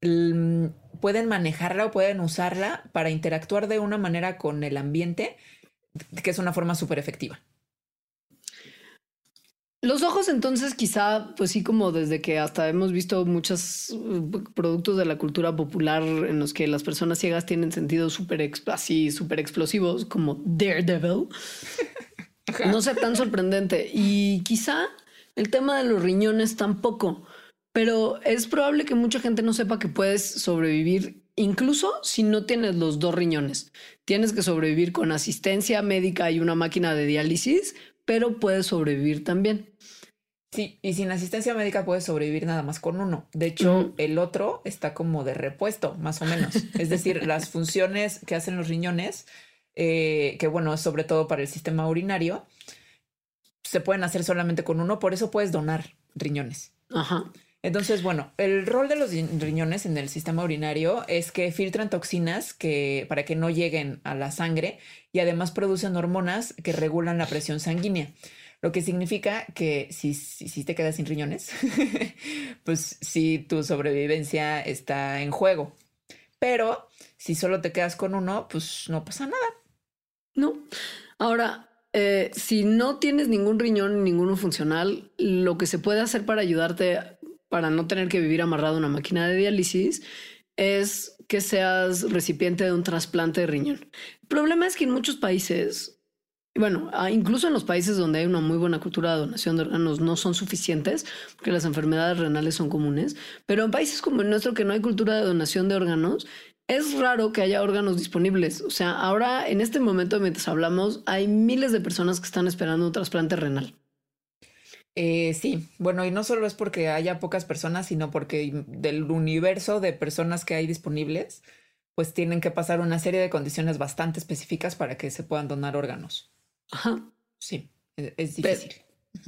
pueden manejarla o pueden usarla para interactuar de una manera con el ambiente, que es una forma súper efectiva. Los ojos entonces quizá, pues sí, como desde que hasta hemos visto muchos uh, productos de la cultura popular en los que las personas ciegas tienen sentidos súper así, súper explosivos, como Daredevil, no sea tan sorprendente. Y quizá el tema de los riñones tampoco, pero es probable que mucha gente no sepa que puedes sobrevivir incluso si no tienes los dos riñones. Tienes que sobrevivir con asistencia médica y una máquina de diálisis, pero puedes sobrevivir también. Sí, y sin asistencia médica puedes sobrevivir nada más con uno. De hecho, el otro está como de repuesto, más o menos. es decir, las funciones que hacen los riñones, eh, que bueno, es sobre todo para el sistema urinario, se pueden hacer solamente con uno, por eso puedes donar riñones. Ajá. Entonces, bueno, el rol de los riñones en el sistema urinario es que filtran toxinas que, para que no lleguen a la sangre y además producen hormonas que regulan la presión sanguínea. Lo que significa que si, si, te quedas sin riñones, pues sí, tu sobrevivencia está en juego. Pero si solo te quedas con uno, pues no pasa nada. No. Ahora, eh, si no tienes ningún riñón, ninguno funcional, lo que se puede hacer para ayudarte para no tener que vivir amarrado a una máquina de diálisis es que seas recipiente de un trasplante de riñón. El problema es que en muchos países, bueno, ah, incluso en los países donde hay una muy buena cultura de donación de órganos no son suficientes, porque las enfermedades renales son comunes, pero en países como el nuestro que no hay cultura de donación de órganos, es raro que haya órganos disponibles. O sea, ahora en este momento mientras hablamos, hay miles de personas que están esperando un trasplante renal. Eh, sí, bueno, y no solo es porque haya pocas personas, sino porque del universo de personas que hay disponibles, pues tienen que pasar una serie de condiciones bastante específicas para que se puedan donar órganos. Ajá. Sí, e-, es, difícil.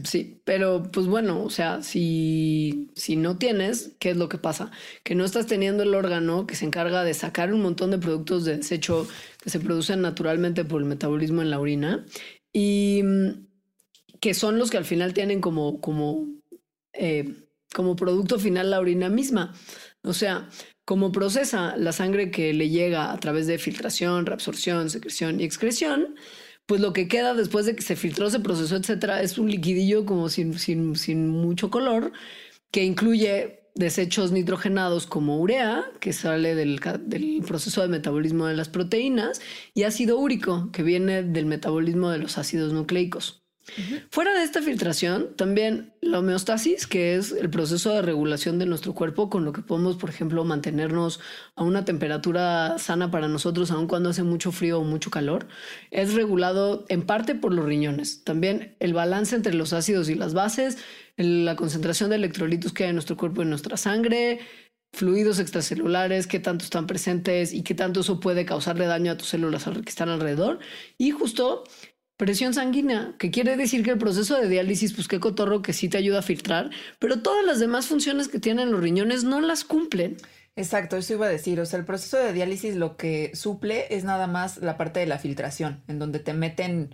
sí, pero pues bueno, o sea, si, si no tienes, ¿qué es lo que pasa? Que no estás teniendo el órgano que se encarga de sacar un montón de productos de desecho que se producen naturalmente por el metabolismo en la orina. Y que son los que al final tienen como, como, eh, como producto final la orina misma. O sea, como procesa la sangre que le llega a través de filtración, reabsorción, secreción y excreción, pues lo que queda después de que se filtró, se procesó, etcétera, es un liquidillo como sin, sin, sin mucho color que incluye desechos nitrogenados como urea, que sale del, del, proceso de metabolismo de las proteínas, y ácido úrico, que viene del metabolismo de los ácidos nucleicos. Fuera de esta filtración, también la homeostasis, que es el proceso de regulación de nuestro cuerpo, con lo que podemos, por ejemplo, mantenernos a una temperatura sana para nosotros, aun cuando hace mucho frío o mucho calor, es regulado en parte por los riñones. También el balance entre los ácidos y las bases, la concentración de electrolitos que hay en nuestro cuerpo y en nuestra sangre, fluidos extracelulares, qué tanto están presentes y qué tanto eso puede causarle daño a tus células que están alrededor. Y justo presión sanguínea, que quiere decir que el proceso de diálisis, pues qué cotorro que sí te ayuda a filtrar, pero todas las demás funciones que tienen los riñones no las cumplen. Exacto, eso iba a decir. O sea, el proceso de diálisis lo que suple es nada más la parte de la filtración, en donde te meten,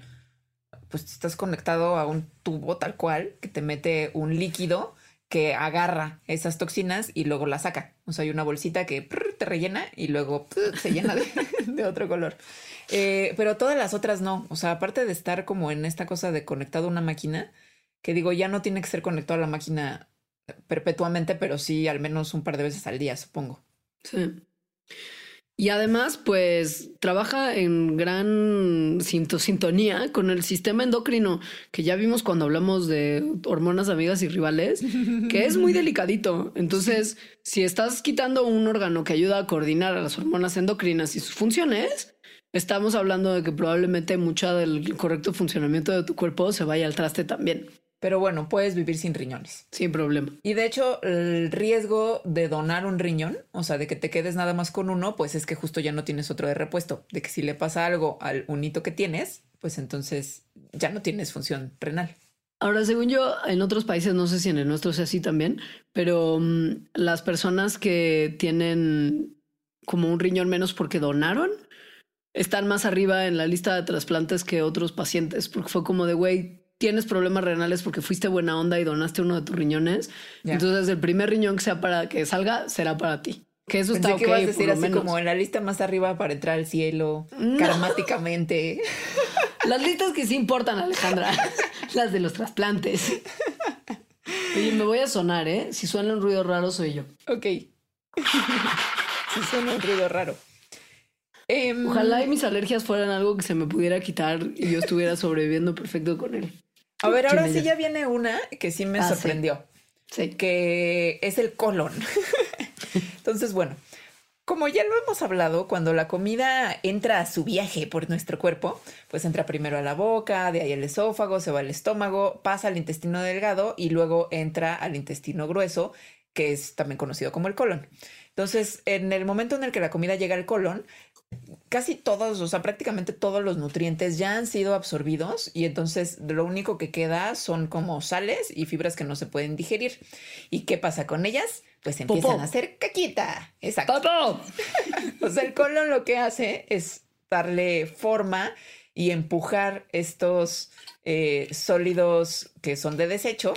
pues estás conectado a un tubo tal cual, que te mete un líquido que agarra esas toxinas y luego la saca. O sea, hay una bolsita que te rellena y luego se llena de otro color. Eh, pero todas las otras no. O sea, aparte de estar como en esta cosa de conectado a una máquina, que digo, ya no tiene que ser conectado a la máquina perpetuamente, pero sí al menos un par de veces al día, supongo. Sí. Y además, pues trabaja en gran sintonía con el sistema endocrino, que ya vimos cuando hablamos de hormonas amigas y rivales, que es muy delicadito. Entonces, si estás quitando un órgano que ayuda a coordinar a las hormonas endocrinas y sus funciones, estamos hablando de que probablemente mucha del correcto funcionamiento de tu cuerpo se vaya al traste también. Pero bueno, puedes vivir sin riñones. Sin problema. Y de hecho, el riesgo de donar un riñón, o sea, de que te quedes nada más con uno, pues es que justo ya no tienes otro de repuesto. De que si le pasa algo al unito que tienes, pues entonces ya no tienes función renal. Ahora, según yo, en otros países, no sé si en el nuestro sea así también, pero mm, las personas que tienen como un riñón menos porque donaron, están más arriba en la lista de trasplantes que otros pacientes, porque fue como de, güey, tienes problemas renales porque fuiste buena onda y donaste uno de tus riñones. Entonces, el primer riñón que sea para que salga será para ti. Que eso está que a decir así como en la lista más arriba para entrar al cielo, karmáticamente. Las listas que sí importan, Alejandra. Las de los trasplantes. Oye, me voy a sonar, ¿eh? Si suena un ruido raro, soy yo. Ok. si suena un ruido raro. Em, Ojalá y mis alergias fueran algo que se me pudiera quitar y yo estuviera sobreviviendo perfecto con él. A ver, ahora sí ya viene una que sí me ah, sorprendió. Sí. Que es el colon. Entonces, bueno, Como ya lo hemos hablado, cuando la comida entra a su viaje por nuestro cuerpo, pues entra primero a la boca, de ahí al esófago, se va al estómago, pasa al intestino delgado y luego entra al intestino grueso, que es también conocido como el colon. Entonces, en el momento en el que la comida llega al colon, casi todos, o sea, prácticamente todos los nutrientes ya han sido absorbidos y entonces lo único que queda son como sales y fibras que no se pueden digerir. ¿Y qué pasa con ellas? Pues empiezan a hacer caquita. Exacto. o sea, el colon lo que hace es darle forma y empujar estos eh, sólidos que son de desecho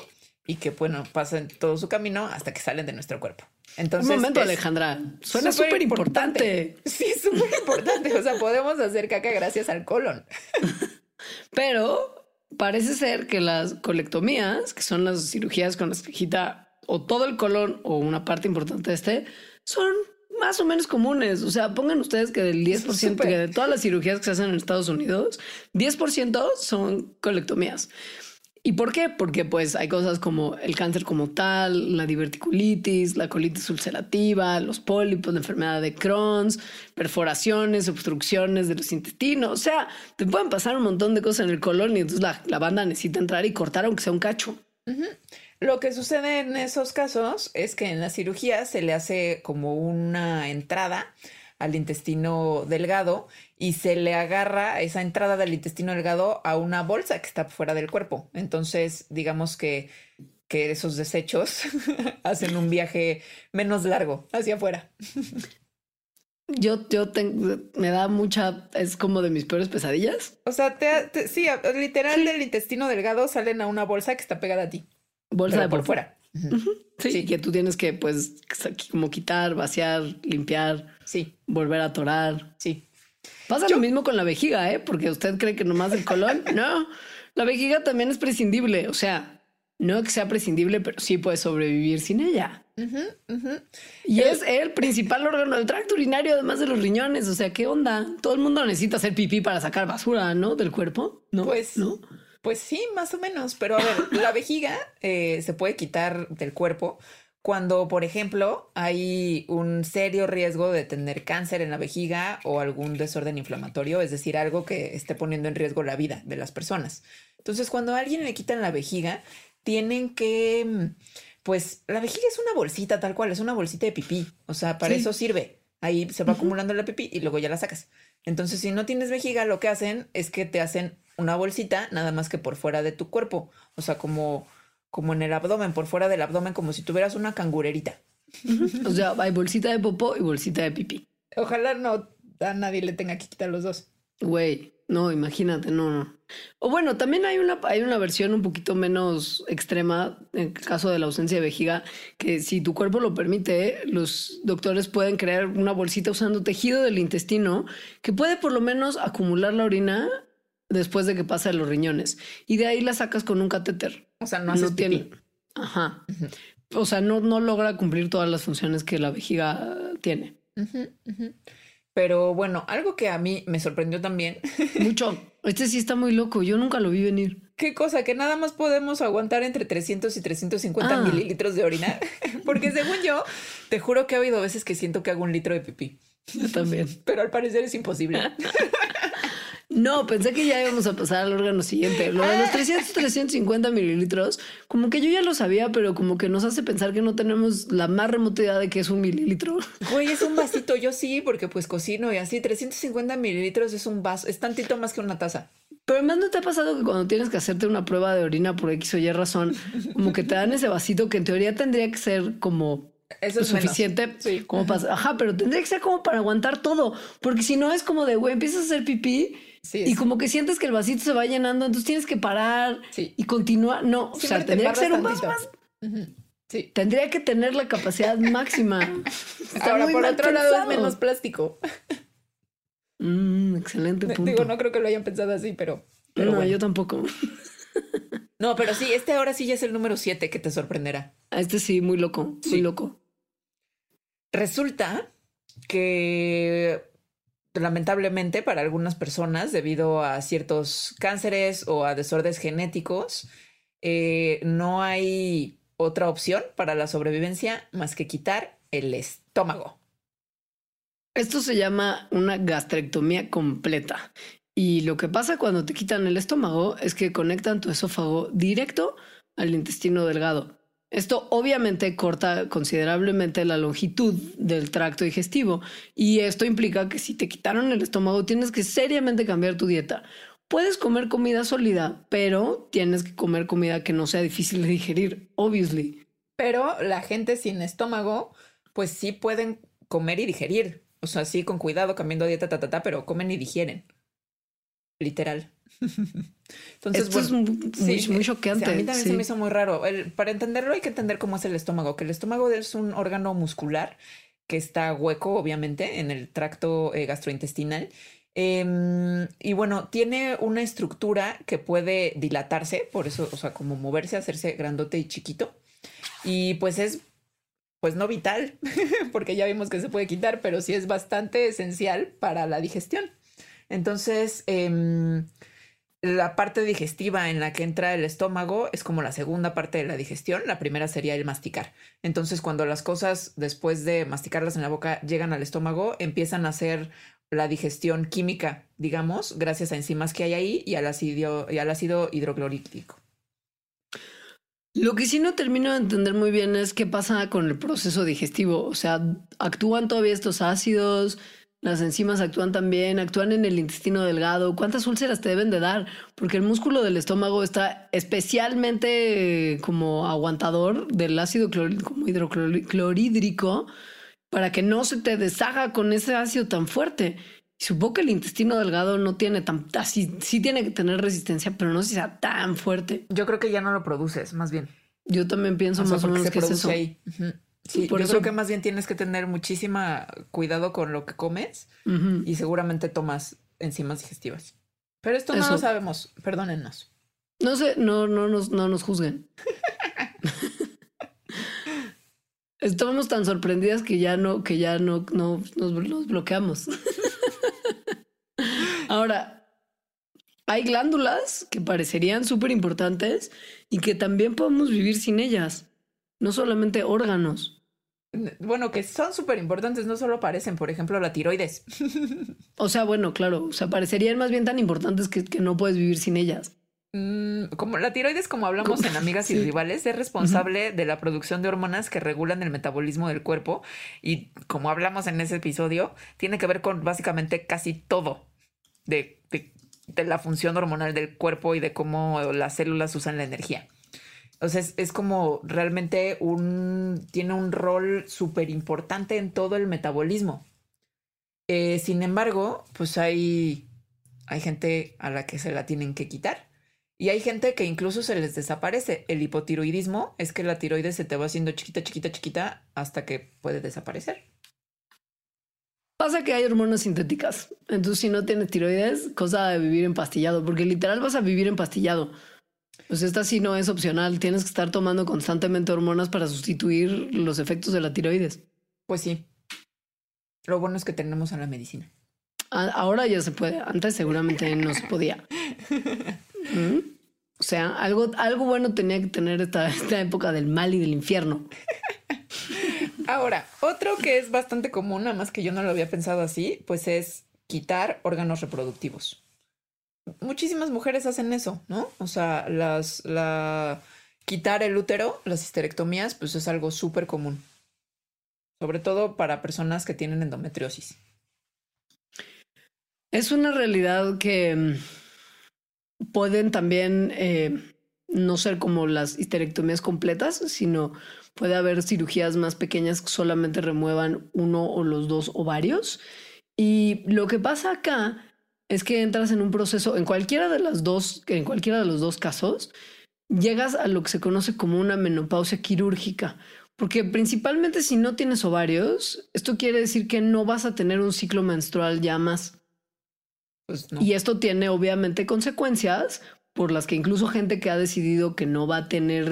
y que, bueno, pasan todo su camino hasta que salen de nuestro cuerpo. Entonces, Un momento, Alejandra. Suena súper importante. Sí, súper importante. O sea, podemos hacer caca gracias al colon. Pero parece ser que las colectomías, que son las cirugías con la quita o todo el colon o una parte importante de este, son más o menos comunes. O sea, pongan ustedes que del 10% de todas las cirugías que se hacen en Estados Unidos, 10% son colectomías. ¿Y por qué? Porque pues hay cosas como el cáncer como tal, la diverticulitis, la colitis ulcerativa, los pólipos, la enfermedad de Crohn's, perforaciones, obstrucciones de los intestinos. O sea, te pueden pasar un montón de cosas en el colon y entonces la, banda necesita entrar y cortar aunque sea un cacho. Lo que sucede en esos casos es que en la cirugía se le hace como una entrada al intestino delgado y se le agarra esa entrada del intestino delgado a una bolsa que está fuera del cuerpo. Entonces, digamos que, que esos desechos hacen un viaje menos largo hacia afuera. Yo, yo tengo, me da mucha, es como de mis peores pesadillas. O sea, te, sí, literal del intestino delgado salen a una bolsa que está pegada a ti. Bolsa de por fuera. sí, que tú tienes que, pues, como quitar, vaciar, limpiar. Sí. Volver a atorar. Sí. Pasa lo mismo con la vejiga, ¿eh? Porque usted cree que nomás el colon. no, la vejiga también es prescindible. O sea, no que sea prescindible, pero sí puede sobrevivir sin ella. Y es el principal órgano del tracto urinario, además de los riñones. O sea, ¿qué onda? Todo el mundo necesita hacer pipí para sacar basura, ¿no? Del cuerpo. No, pues, ¿no? Pues sí, más o menos. Pero a ver, la vejiga eh, se puede quitar del cuerpo cuando, por ejemplo, hay un serio riesgo de tener cáncer en la vejiga o algún desorden inflamatorio, es decir, algo que esté poniendo en riesgo la vida de las personas. Entonces, cuando a alguien le quitan la vejiga, tienen que, pues, la vejiga es una bolsita tal cual, es una bolsita de pipí, o sea, para eso sirve. Ahí se va acumulando la pipí y luego ya la sacas. Entonces, si no tienes vejiga, lo que hacen es que te hacen una bolsita nada más que por fuera de tu cuerpo, o sea, como como en el abdomen, por fuera del abdomen, como si tuvieras una cangurerita. o sea, hay bolsita de popó y bolsita de pipí. Ojalá no a nadie le tenga que quitar los dos. Güey, no, imagínate, no, no. O bueno, también hay una, hay una versión un poquito menos extrema en el caso de la ausencia de vejiga, que si tu cuerpo lo permite, los doctores pueden crear una bolsita usando tejido del intestino que puede por lo menos acumular la orina después de que pasa de los riñones. Y de ahí la sacas con un catéter. O sea, no haces tiene. Ajá. O sea, no, no logra cumplir todas las funciones que la vejiga tiene. Pero bueno, algo que a mí me sorprendió también. Mucho. Este sí está muy loco. Yo nunca lo vi venir. ¿Qué cosa? Que nada más podemos aguantar entre 300 y 350 ah. mililitros de orina. Porque según yo, te juro que ha habido veces que siento que hago un litro de pipí. Yo también. Pero al parecer es imposible. No, pensé que ya íbamos a pasar al órgano siguiente. Lo de los 300, 350 mililitros, como que yo ya lo sabía, pero como que nos hace pensar que no tenemos la más remota idea de que es un mililitro. Güey, es un vasito. Yo sí, porque pues cocino y así. 350 mililitros es un vaso, es tantito más que una taza. Pero además no te ha pasado que cuando tienes que hacerte una prueba de orina por X o Y razón, como que te dan ese vasito que en teoría tendría que ser como eso es suficiente sí. como para, ajá, pero tendría que ser como para aguantar todo, porque si no es como de, güey, empiezas a hacer pipí y como que sientes que el vasito se va llenando, entonces tienes que parar y continuar. No, o sea, tendría que ser un más. Sí. Tendría que tener la capacidad máxima. Ahora, por otro lado, es menos plástico. Mm, excelente punto. Digo, no creo que lo hayan pensado así, pero. no, yo tampoco. no, pero sí, este ahora sí ya es el número 7 que te sorprenderá. Este sí, muy loco, muy loco. Resulta que lamentablemente para algunas personas, debido a ciertos cánceres o a desórdenes genéticos, eh, no hay otra opción para la sobrevivencia más que quitar el estómago. Esto se llama una gastrectomía completa. Y lo que pasa cuando te quitan el estómago es que conectan tu esófago directo al intestino delgado. Esto obviamente corta considerablemente la longitud del tracto digestivo y esto implica que si te quitaron el estómago tienes que seriamente cambiar tu dieta. Puedes comer comida sólida, pero tienes que comer comida que no sea difícil de digerir, obviously. Pero la gente sin estómago, pues sí pueden comer y digerir. O sea, sí, con cuidado, cambiando dieta, ta, ta, ta, pero comen y digieren. Literal. Entonces, Esto es muy, muy choqueante. a mí también se me hizo muy raro. para entenderlo hay que entender cómo es el estómago, que el estómago es un órgano muscular que está hueco, obviamente, en el tracto eh, gastrointestinal Em, y bueno, tiene una estructura que puede dilatarse, por eso, o sea, como moverse, hacerse grandote y chiquito. Y pues es, pues no vital, porque ya vimos que se puede quitar, pero sí es bastante esencial para la digestión. Entonces, em, la parte digestiva en la que entra el estómago es como la segunda parte de la digestión. La primera sería el masticar. Entonces, cuando las cosas, después de masticarlas en la boca, llegan al estómago, empiezan a ser la digestión química, digamos, gracias a enzimas que hay ahí y al ácido, y al ácido. Lo que sí no termino de entender muy bien es qué pasa con el proceso digestivo. O sea, ¿actúan todavía estos ácidos? ¿Las enzimas actúan también? ¿Actúan en el intestino delgado? ¿Cuántas úlceras te deben de dar? Porque el músculo del estómago está especialmente como aguantador del ácido hidroclorhídrico para que no se te deshaga con ese ácido tan fuerte. Supongo que el intestino delgado no tiene tan, así, sí tiene que tener resistencia, pero no si sea tan fuerte. Yo creo que ya no lo produces, más bien. Yo también pienso más o menos que es eso. Ahí. Sí, por yo eso... creo que más bien tienes que tener muchísima cuidado con lo que comes y seguramente tomas enzimas digestivas. Pero esto no lo sabemos, perdónennos. No sé, no, no, nos, no nos juzguen. Estábamos tan sorprendidas que ya no, que ya no, no nos, bloqueamos. Ahora, hay glándulas que parecerían súper importantes y que también podemos vivir sin ellas, no solamente órganos. Bueno, que son súper importantes, no solo parecen, por ejemplo, la tiroides. O sea, bueno, claro, o sea, parecerían más bien tan importantes que, que no puedes vivir sin ellas. Mm, como la tiroides, como hablamos en Amigas y Rivales, es responsable de la producción de hormonas que regulan el metabolismo del cuerpo y como hablamos en ese episodio, tiene que ver con básicamente casi todo de, la función hormonal del cuerpo y de cómo las células usan la energía. O sea, es, como realmente un, tiene un rol súper importante en todo el metabolismo. Eh, sin embargo, pues hay, hay gente a la que se la tienen que quitar y hay gente que incluso se les desaparece. El hipotiroidismo es que la tiroides se te va haciendo chiquita, chiquita, chiquita hasta que puede desaparecer. Pasa que hay hormonas sintéticas. Entonces, si no tienes tiroides, cosa de vivir empastillado, porque literal vas a vivir empastillado. Pues esta sí no es opcional. Tienes que estar tomando constantemente hormonas para sustituir los efectos de la tiroides. Pues sí. Lo bueno es que tenemos a la medicina. Ahora ya se puede. Antes seguramente no se podía. O sea, algo, algo bueno tenía que tener esta, esta época del mal y del infierno. Ahora, otro que es bastante común, nada más que yo no lo había pensado así, pues es quitar órganos reproductivos. Muchísimas mujeres hacen eso, ¿no? O sea, las, la, quitar el útero, las histerectomías, pues es algo súper común. Sobre todo para personas que tienen endometriosis. Es una realidad que pueden también eh, no ser como las histerectomías completas, sino puede haber cirugías más pequeñas que solamente remuevan uno o los dos ovarios. Y lo que pasa acá es que entras en un proceso, en cualquiera de las dos, en cualquiera de los dos casos, llegas a lo que se conoce como una menopausia quirúrgica. Porque principalmente si no tienes ovarios, esto quiere decir que no vas a tener un ciclo menstrual ya más. Pues, y esto tiene obviamente consecuencias por las que incluso gente que ha decidido que no va a tener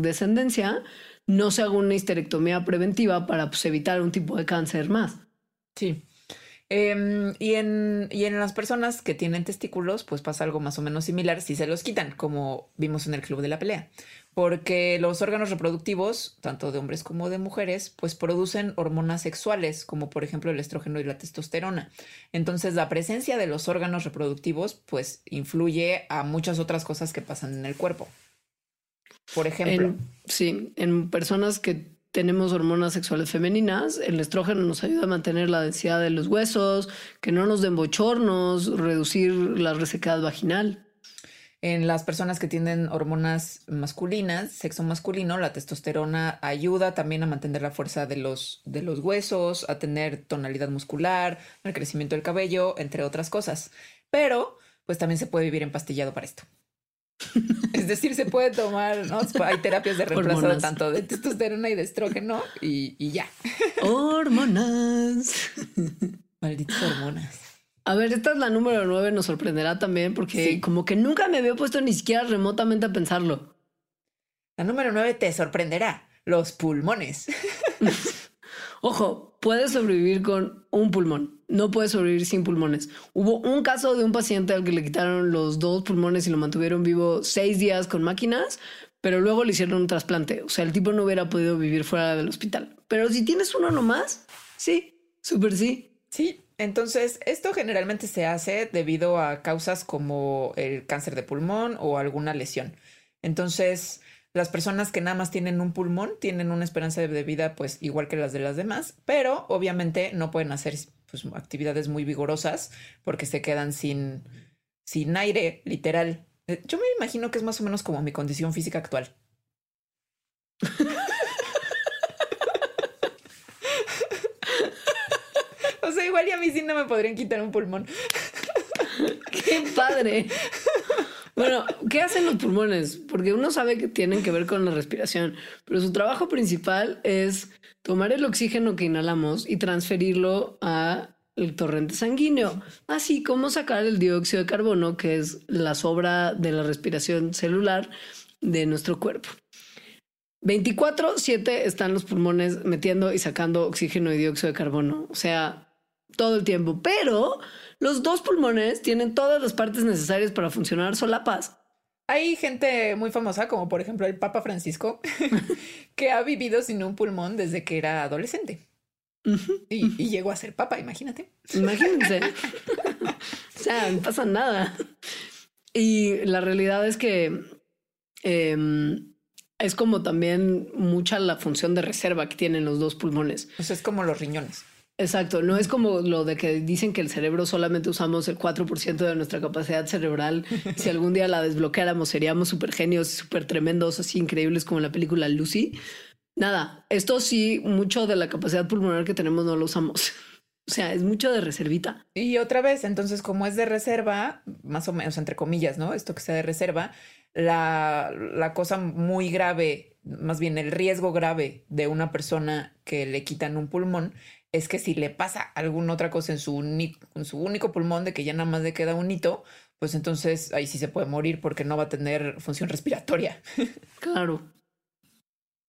descendencia, no se haga una histerectomía preventiva para pues, evitar un tipo de cáncer más. Sí. Em, y, en, y en las personas que tienen testículos, pues pasa algo más o menos similar si se los quitan, como vimos en el club de la pelea. porque los órganos reproductivos, tanto de hombres como de mujeres, pues producen hormonas sexuales, como por ejemplo el estrógeno y la testosterona. Entonces, la presencia de los órganos reproductivos, pues influye a muchas otras cosas que pasan en el cuerpo. Por ejemplo. sí, en personas que tenemos hormonas sexuales femeninas, el estrógeno nos ayuda a mantener la densidad de los huesos, que no nos den bochornos, reducir la resequedad vaginal. En las personas que tienen hormonas masculinas, sexo masculino, la testosterona ayuda también a mantener la fuerza de los, de los huesos, a tener tonalidad muscular, el crecimiento del cabello, entre otras cosas. Pero, pues también se puede vivir empastillado para esto. es decir, se puede tomar, ¿no? Hay terapias de reemplazo tanto de testosterona y de estrógeno y, y ya. Hormonas. Malditas hormonas. A ver, esta es la número nueve, nos sorprenderá también porque como que nunca me había puesto ni siquiera remotamente a pensarlo. La número nueve te sorprenderá, los pulmones. Ojo, puedes sobrevivir con un pulmón, no puedes sobrevivir sin pulmones. Hubo un caso de un paciente al que le quitaron los dos pulmones y lo mantuvieron vivo seis días con máquinas, pero luego le hicieron un trasplante. O sea, el tipo no hubiera podido vivir fuera del hospital. Pero si tienes uno nomás, sí, súper sí. Sí, entonces, esto generalmente se hace debido a causas como el cáncer de pulmón o alguna lesión. Entonces, las personas que nada más tienen un pulmón tienen una esperanza de vida pues igual que las de las demás, pero obviamente no pueden hacer pues, actividades muy vigorosas porque se quedan sin, sin aire, literal. Eh, yo me imagino que es más o menos como mi condición física actual. O sea, igual y a mí sí no me podrían quitar un pulmón. Qué padre. Bueno, ¿qué hacen los pulmones? Porque uno sabe que tienen que ver con la respiración, pero su trabajo principal es tomar el oxígeno que inhalamos y transferirlo a el torrente sanguíneo, así como sacar el dióxido de carbono, que es la sobra de la respiración celular de nuestro cuerpo. 24/7 están los pulmones metiendo y sacando oxígeno y dióxido de carbono. O sea, todo el tiempo, pero los dos pulmones tienen todas las partes necesarias para funcionar solapas. Hay gente muy famosa, como por ejemplo el Papa Francisco, que ha vivido sin un pulmón desde que era adolescente. y, llegó a ser papa, imagínate. Imagínense. o sea, no pasa nada. Y la realidad es que em, es como también mucha la función de reserva que tienen los dos pulmones. Es como los riñones. Exacto, no es como lo de que dicen que el cerebro solamente usamos el 4% de nuestra capacidad cerebral. si algún día la desbloqueáramos seríamos súper genios, súper tremendos, así increíbles como en la película Lucy. Nada, esto sí, mucho de la capacidad pulmonar que tenemos no lo usamos. O sea, es mucho de reservita. Y otra vez, entonces, como es de reserva, más o menos, entre comillas, ¿no? Esto que sea de reserva, la, la cosa muy grave, más bien el riesgo grave de una persona que le quitan un pulmón es que si le pasa alguna otra cosa en su, en su único pulmón de que ya nada más le queda un hito, pues entonces ahí sí se puede morir porque no va a tener función respiratoria. Claro.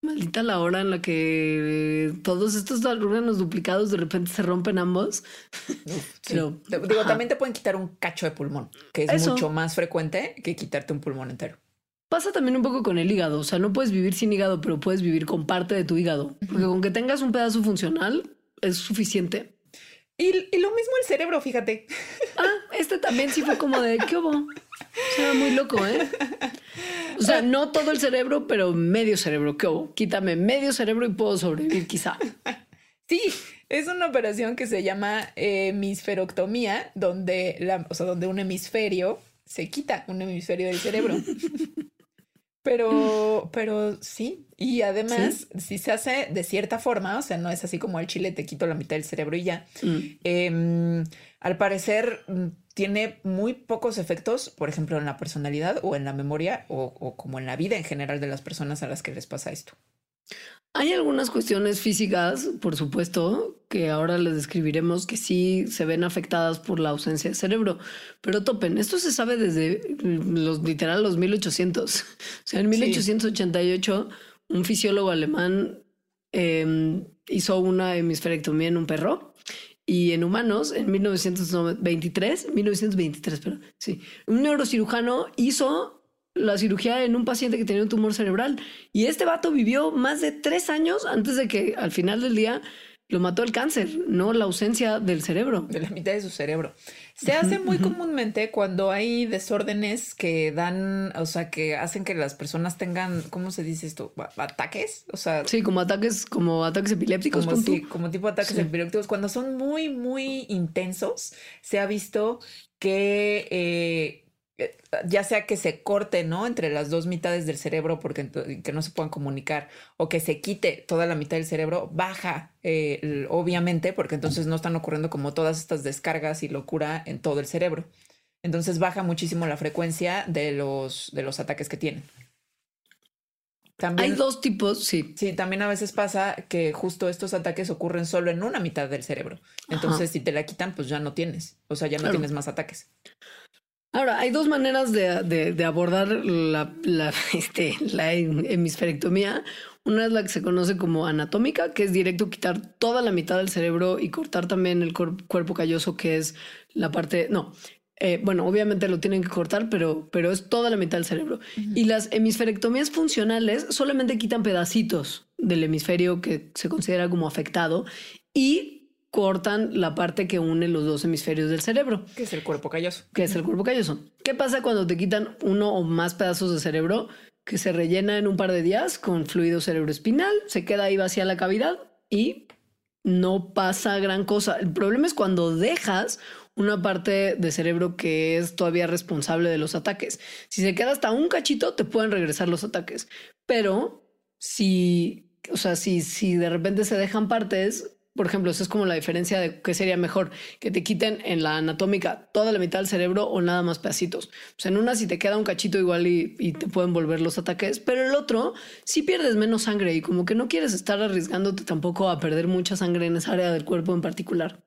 Maldita la hora en la que todos estos órganos duplicados de repente se rompen ambos. Pero, Digo, también te pueden quitar un cacho de pulmón, que es mucho más frecuente que quitarte un pulmón entero. Pasa también un poco con el hígado. O sea, no puedes vivir sin hígado, pero puedes vivir con parte de tu hígado. Porque con que tengas un pedazo funcional, es suficiente. Y, lo mismo el cerebro, fíjate. Ah, este también sí fue como de, ¿qué hubo? O sea, muy loco, ¿eh? O sea, no todo el cerebro, pero medio cerebro. ¿Qué hubo? Quítame medio cerebro y puedo sobrevivir quizá. Sí, es una operación que se llama hemisferoctomía, donde, la, o sea, donde un hemisferio se quita un hemisferio del cerebro. Pero, pero sí. Y además, si se hace de cierta forma, o sea, no es así como el chile te quito la mitad del cerebro y ya. Mm. Em, al parecer mm, tiene muy pocos efectos, por ejemplo, en la personalidad o en la memoria o, o como en la vida en general de las personas a las que les pasa esto. Hay algunas cuestiones físicas, por supuesto, que ahora les describiremos que sí se ven afectadas por la ausencia de cerebro, pero topen, esto se sabe desde los literal los 1800. O sea, en 1888 un fisiólogo alemán em, hizo una hemisferectomía en un perro y en humanos en 1923, 1923, pero sí, un neurocirujano hizo la cirugía en un paciente que tenía un tumor cerebral. Y este vato vivió más de tres años antes de que al final del día lo mató el cáncer, no la ausencia del cerebro. De la mitad de su cerebro. Se hace muy comúnmente cuando hay desórdenes que dan, o sea, que hacen que las personas tengan, ¿cómo se dice esto? ¿Ataques? O sea... Sí, como ataques, como ataques epilépticos. Como, sí, como tipo ataques epilépticos. Cuando son muy, muy intensos, se ha visto que... Eh, eh, ya sea que se corte, ¿no? Entre las dos mitades del cerebro porque que no se puedan comunicar o que se quite toda la mitad del cerebro, baja, eh, obviamente, porque entonces no están ocurriendo como todas estas descargas y locura en todo el cerebro. Entonces baja muchísimo la frecuencia de los, de los ataques que tienen. También, Hay dos tipos, sí. Sí, también a veces pasa que justo estos ataques ocurren solo en una mitad del cerebro. Entonces, si te la quitan, pues ya no tienes. O sea, ya no tienes más ataques. Ahora, hay dos maneras de, abordar la, este, la hemisferectomía. Una es la que se conoce como anatómica, que es directo quitar toda la mitad del cerebro y cortar también el cuerpo calloso, que es la parte, no, eh, bueno, obviamente lo tienen que cortar, pero, pero es toda la mitad del cerebro. Y las hemisferectomías funcionales solamente quitan pedacitos del hemisferio que se considera como afectado y cortan la parte que une los dos hemisferios del cerebro. Que es el cuerpo calloso. Que es el cuerpo calloso. ¿Qué pasa cuando te quitan uno o más pedazos de cerebro que se rellena en un par de días con fluido cerebroespinal? Se queda ahí vacía la cavidad y no pasa gran cosa. El problema es cuando dejas una parte de cerebro que es todavía responsable de los ataques. Si se queda hasta un cachito, te pueden regresar los ataques. Pero si, o sea, si, si de repente se dejan partes, por ejemplo, esa es como la diferencia de qué sería mejor, que te quiten en la anatómica toda la mitad del cerebro o nada más pedacitos. O sea, en una si te queda un cachito igual y, te pueden volver los ataques, pero el otro si pierdes menos sangre y como que no quieres estar arriesgándote tampoco a perder mucha sangre en esa área del cuerpo en particular.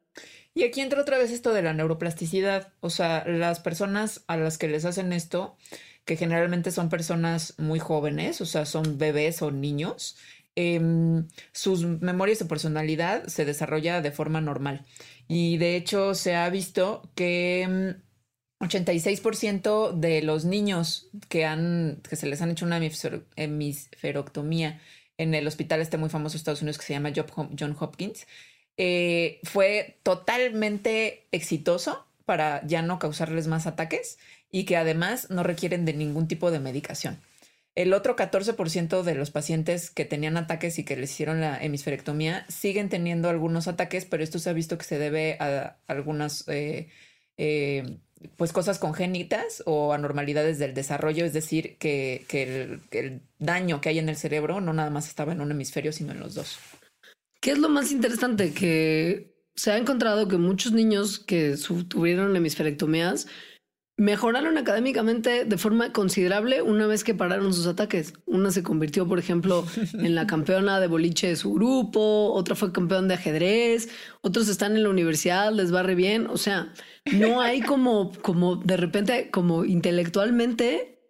Y aquí entra otra vez esto de la neuroplasticidad. O sea, las personas a las que les hacen esto, que generalmente son personas muy jóvenes, o sea, son bebés o niños, Em, sus memorias de personalidad se desarrolla de forma normal. Y de hecho se ha visto que 86% em, de los niños que, han, que se les han hecho una hemisferoctomía en el hospital este muy famoso de Estados Unidos que se llama John Hopkins, eh, fue totalmente exitoso para ya no causarles más ataques y que además no requieren de ningún tipo de medicación. El otro 14% de los pacientes que tenían ataques y que les hicieron la hemisferectomía siguen teniendo algunos ataques, pero esto se ha visto que se debe a algunas eh, eh, pues cosas congénitas o anormalidades del desarrollo, es decir, que, el, daño que hay en el cerebro no nada más estaba en un hemisferio, sino en los dos. ¿Qué es lo más interesante? Que se ha encontrado que muchos niños que tuvieron hemisferectomías mejoraron académicamente de forma considerable una vez que pararon sus ataques. Una se convirtió, por ejemplo, en la campeona de boliche de su grupo, otra fue campeón de ajedrez, otros están en la universidad, les va re bien. O sea, no hay como, como de repente, como intelectualmente,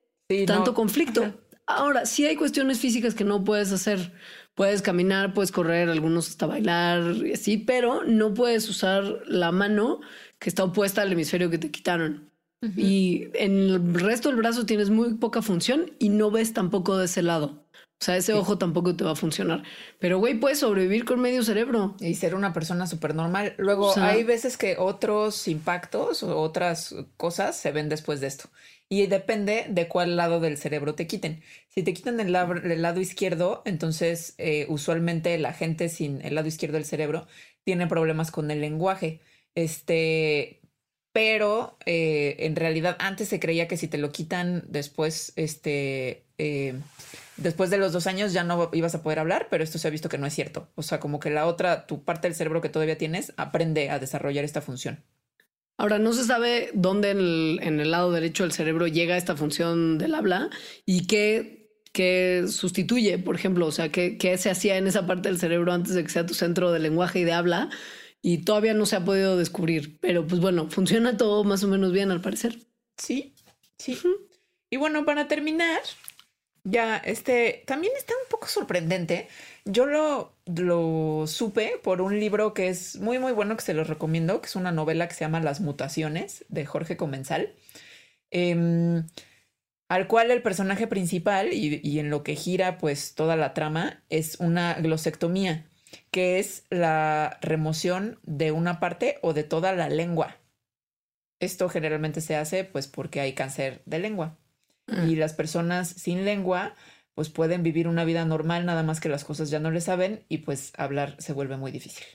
tanto conflicto. Ahora, sí hay cuestiones físicas que no puedes hacer. Puedes caminar, puedes correr, algunos hasta bailar y así, pero no puedes usar la mano que está opuesta al hemisferio que te quitaron. Y en el resto del brazo tienes muy poca función y no ves tampoco de ese lado. O sea, ese ojo tampoco te va a funcionar. Pero, güey, puedes sobrevivir con medio cerebro. Y ser una persona súper normal. Luego, hay veces que otros impactos o otras cosas se ven después de esto. Y depende de cuál lado del cerebro te quiten. Si te quitan el, lado izquierdo, entonces eh, usualmente la gente sin el lado izquierdo del cerebro tiene problemas con el lenguaje. Este, pero eh, en realidad antes se creía que si te lo quitan después, este, eh, después de los dos años ya no ibas a poder hablar, pero esto se ha visto que no es cierto. O sea, como que la otra, tu parte del cerebro que todavía tienes, aprende a desarrollar esta función. Ahora, no se sabe dónde en el, lado derecho del cerebro llega esta función del habla y qué, qué sustituye, por ejemplo, o sea, qué, qué se hacía en esa parte del cerebro antes de que sea tu centro de lenguaje y de habla y todavía no se ha podido descubrir. Pero pues bueno, funciona todo más o menos bien al parecer. Sí, sí. Y bueno, para terminar, ya este también está un poco sorprendente. Yo lo, lo supe por un libro que es muy, muy bueno, que se los recomiendo, que es una novela que se llama Las Mutaciones de Jorge Comensal. Em, al cual el personaje principal y, y, en lo que gira pues toda la trama es una glosectomía, que es la remoción de una parte o de toda la lengua. Esto generalmente se hace pues porque hay cáncer de lengua. Y las personas sin lengua pues pueden vivir una vida normal, nada más que las cosas ya no le saben y pues hablar se vuelve muy difícil.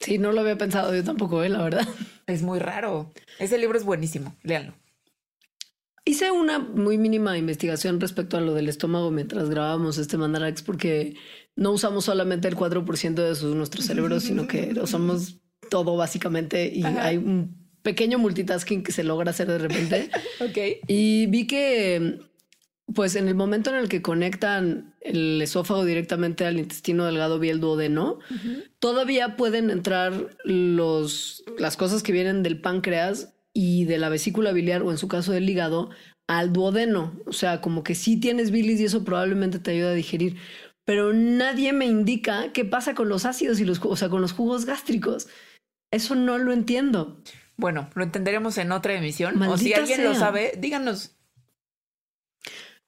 Sí, no lo había pensado yo tampoco, ¿eh? la verdad. Es muy raro. Ese libro es buenísimo, léanlo. Hice una muy mínima investigación respecto a lo del estómago mientras grabábamos este Mandarax porque no usamos solamente el 4% de nuestro cerebro, sino que usamos todo básicamente y hay un pequeño multitasking que se logra hacer de repente. ok. Y vi que, pues en el momento en el que conectan el esófago directamente al intestino delgado vía el duodeno, todavía pueden entrar los, las cosas que vienen del páncreas y de la vesícula biliar o en su caso del hígado al duodeno. O sea, como que sí tienes bilis y eso probablemente te ayuda a digerir. Pero nadie me indica qué pasa con los ácidos y los, o sea, con los jugos gástricos. Eso no lo entiendo. Bueno, lo entenderemos en otra emisión. o si alguien lo sabe, díganos.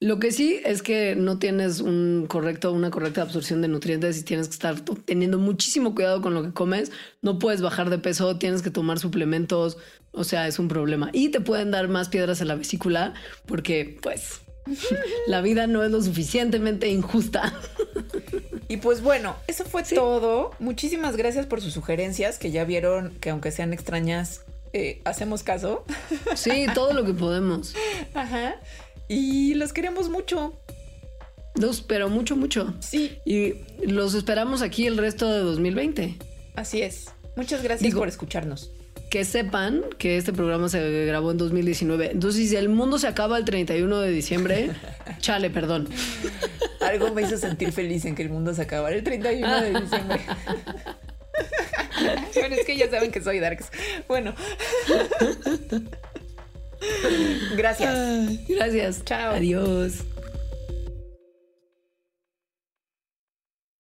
Lo que sí es que no tienes un correcto, una correcta absorción de nutrientes y tienes que estar teniendo muchísimo cuidado con lo que comes. No puedes bajar de peso, tienes que tomar suplementos. O sea, es un problema. Y te pueden dar más piedras en la vesícula porque, pues, la vida no es lo suficientemente injusta. Y pues bueno, eso fue todo. Muchísimas gracias por sus sugerencias, que ya vieron que aunque sean extrañas, eh, hacemos caso. Sí, todo lo que podemos. Ajá. Y los queremos mucho. Los, pero mucho, mucho. Sí. Y los esperamos aquí el resto de 2020. Así es. Muchas gracias por escucharnos. Que sepan que este programa se grabó en 2019. Entonces, si el mundo se acaba el 31 de diciembre, chale, perdón. Algo me hizo sentir feliz en que el mundo se acabara el 31 de diciembre. bueno, es que ya saben que soy Darks. Bueno. Gracias. Gracias. Chao. Adiós.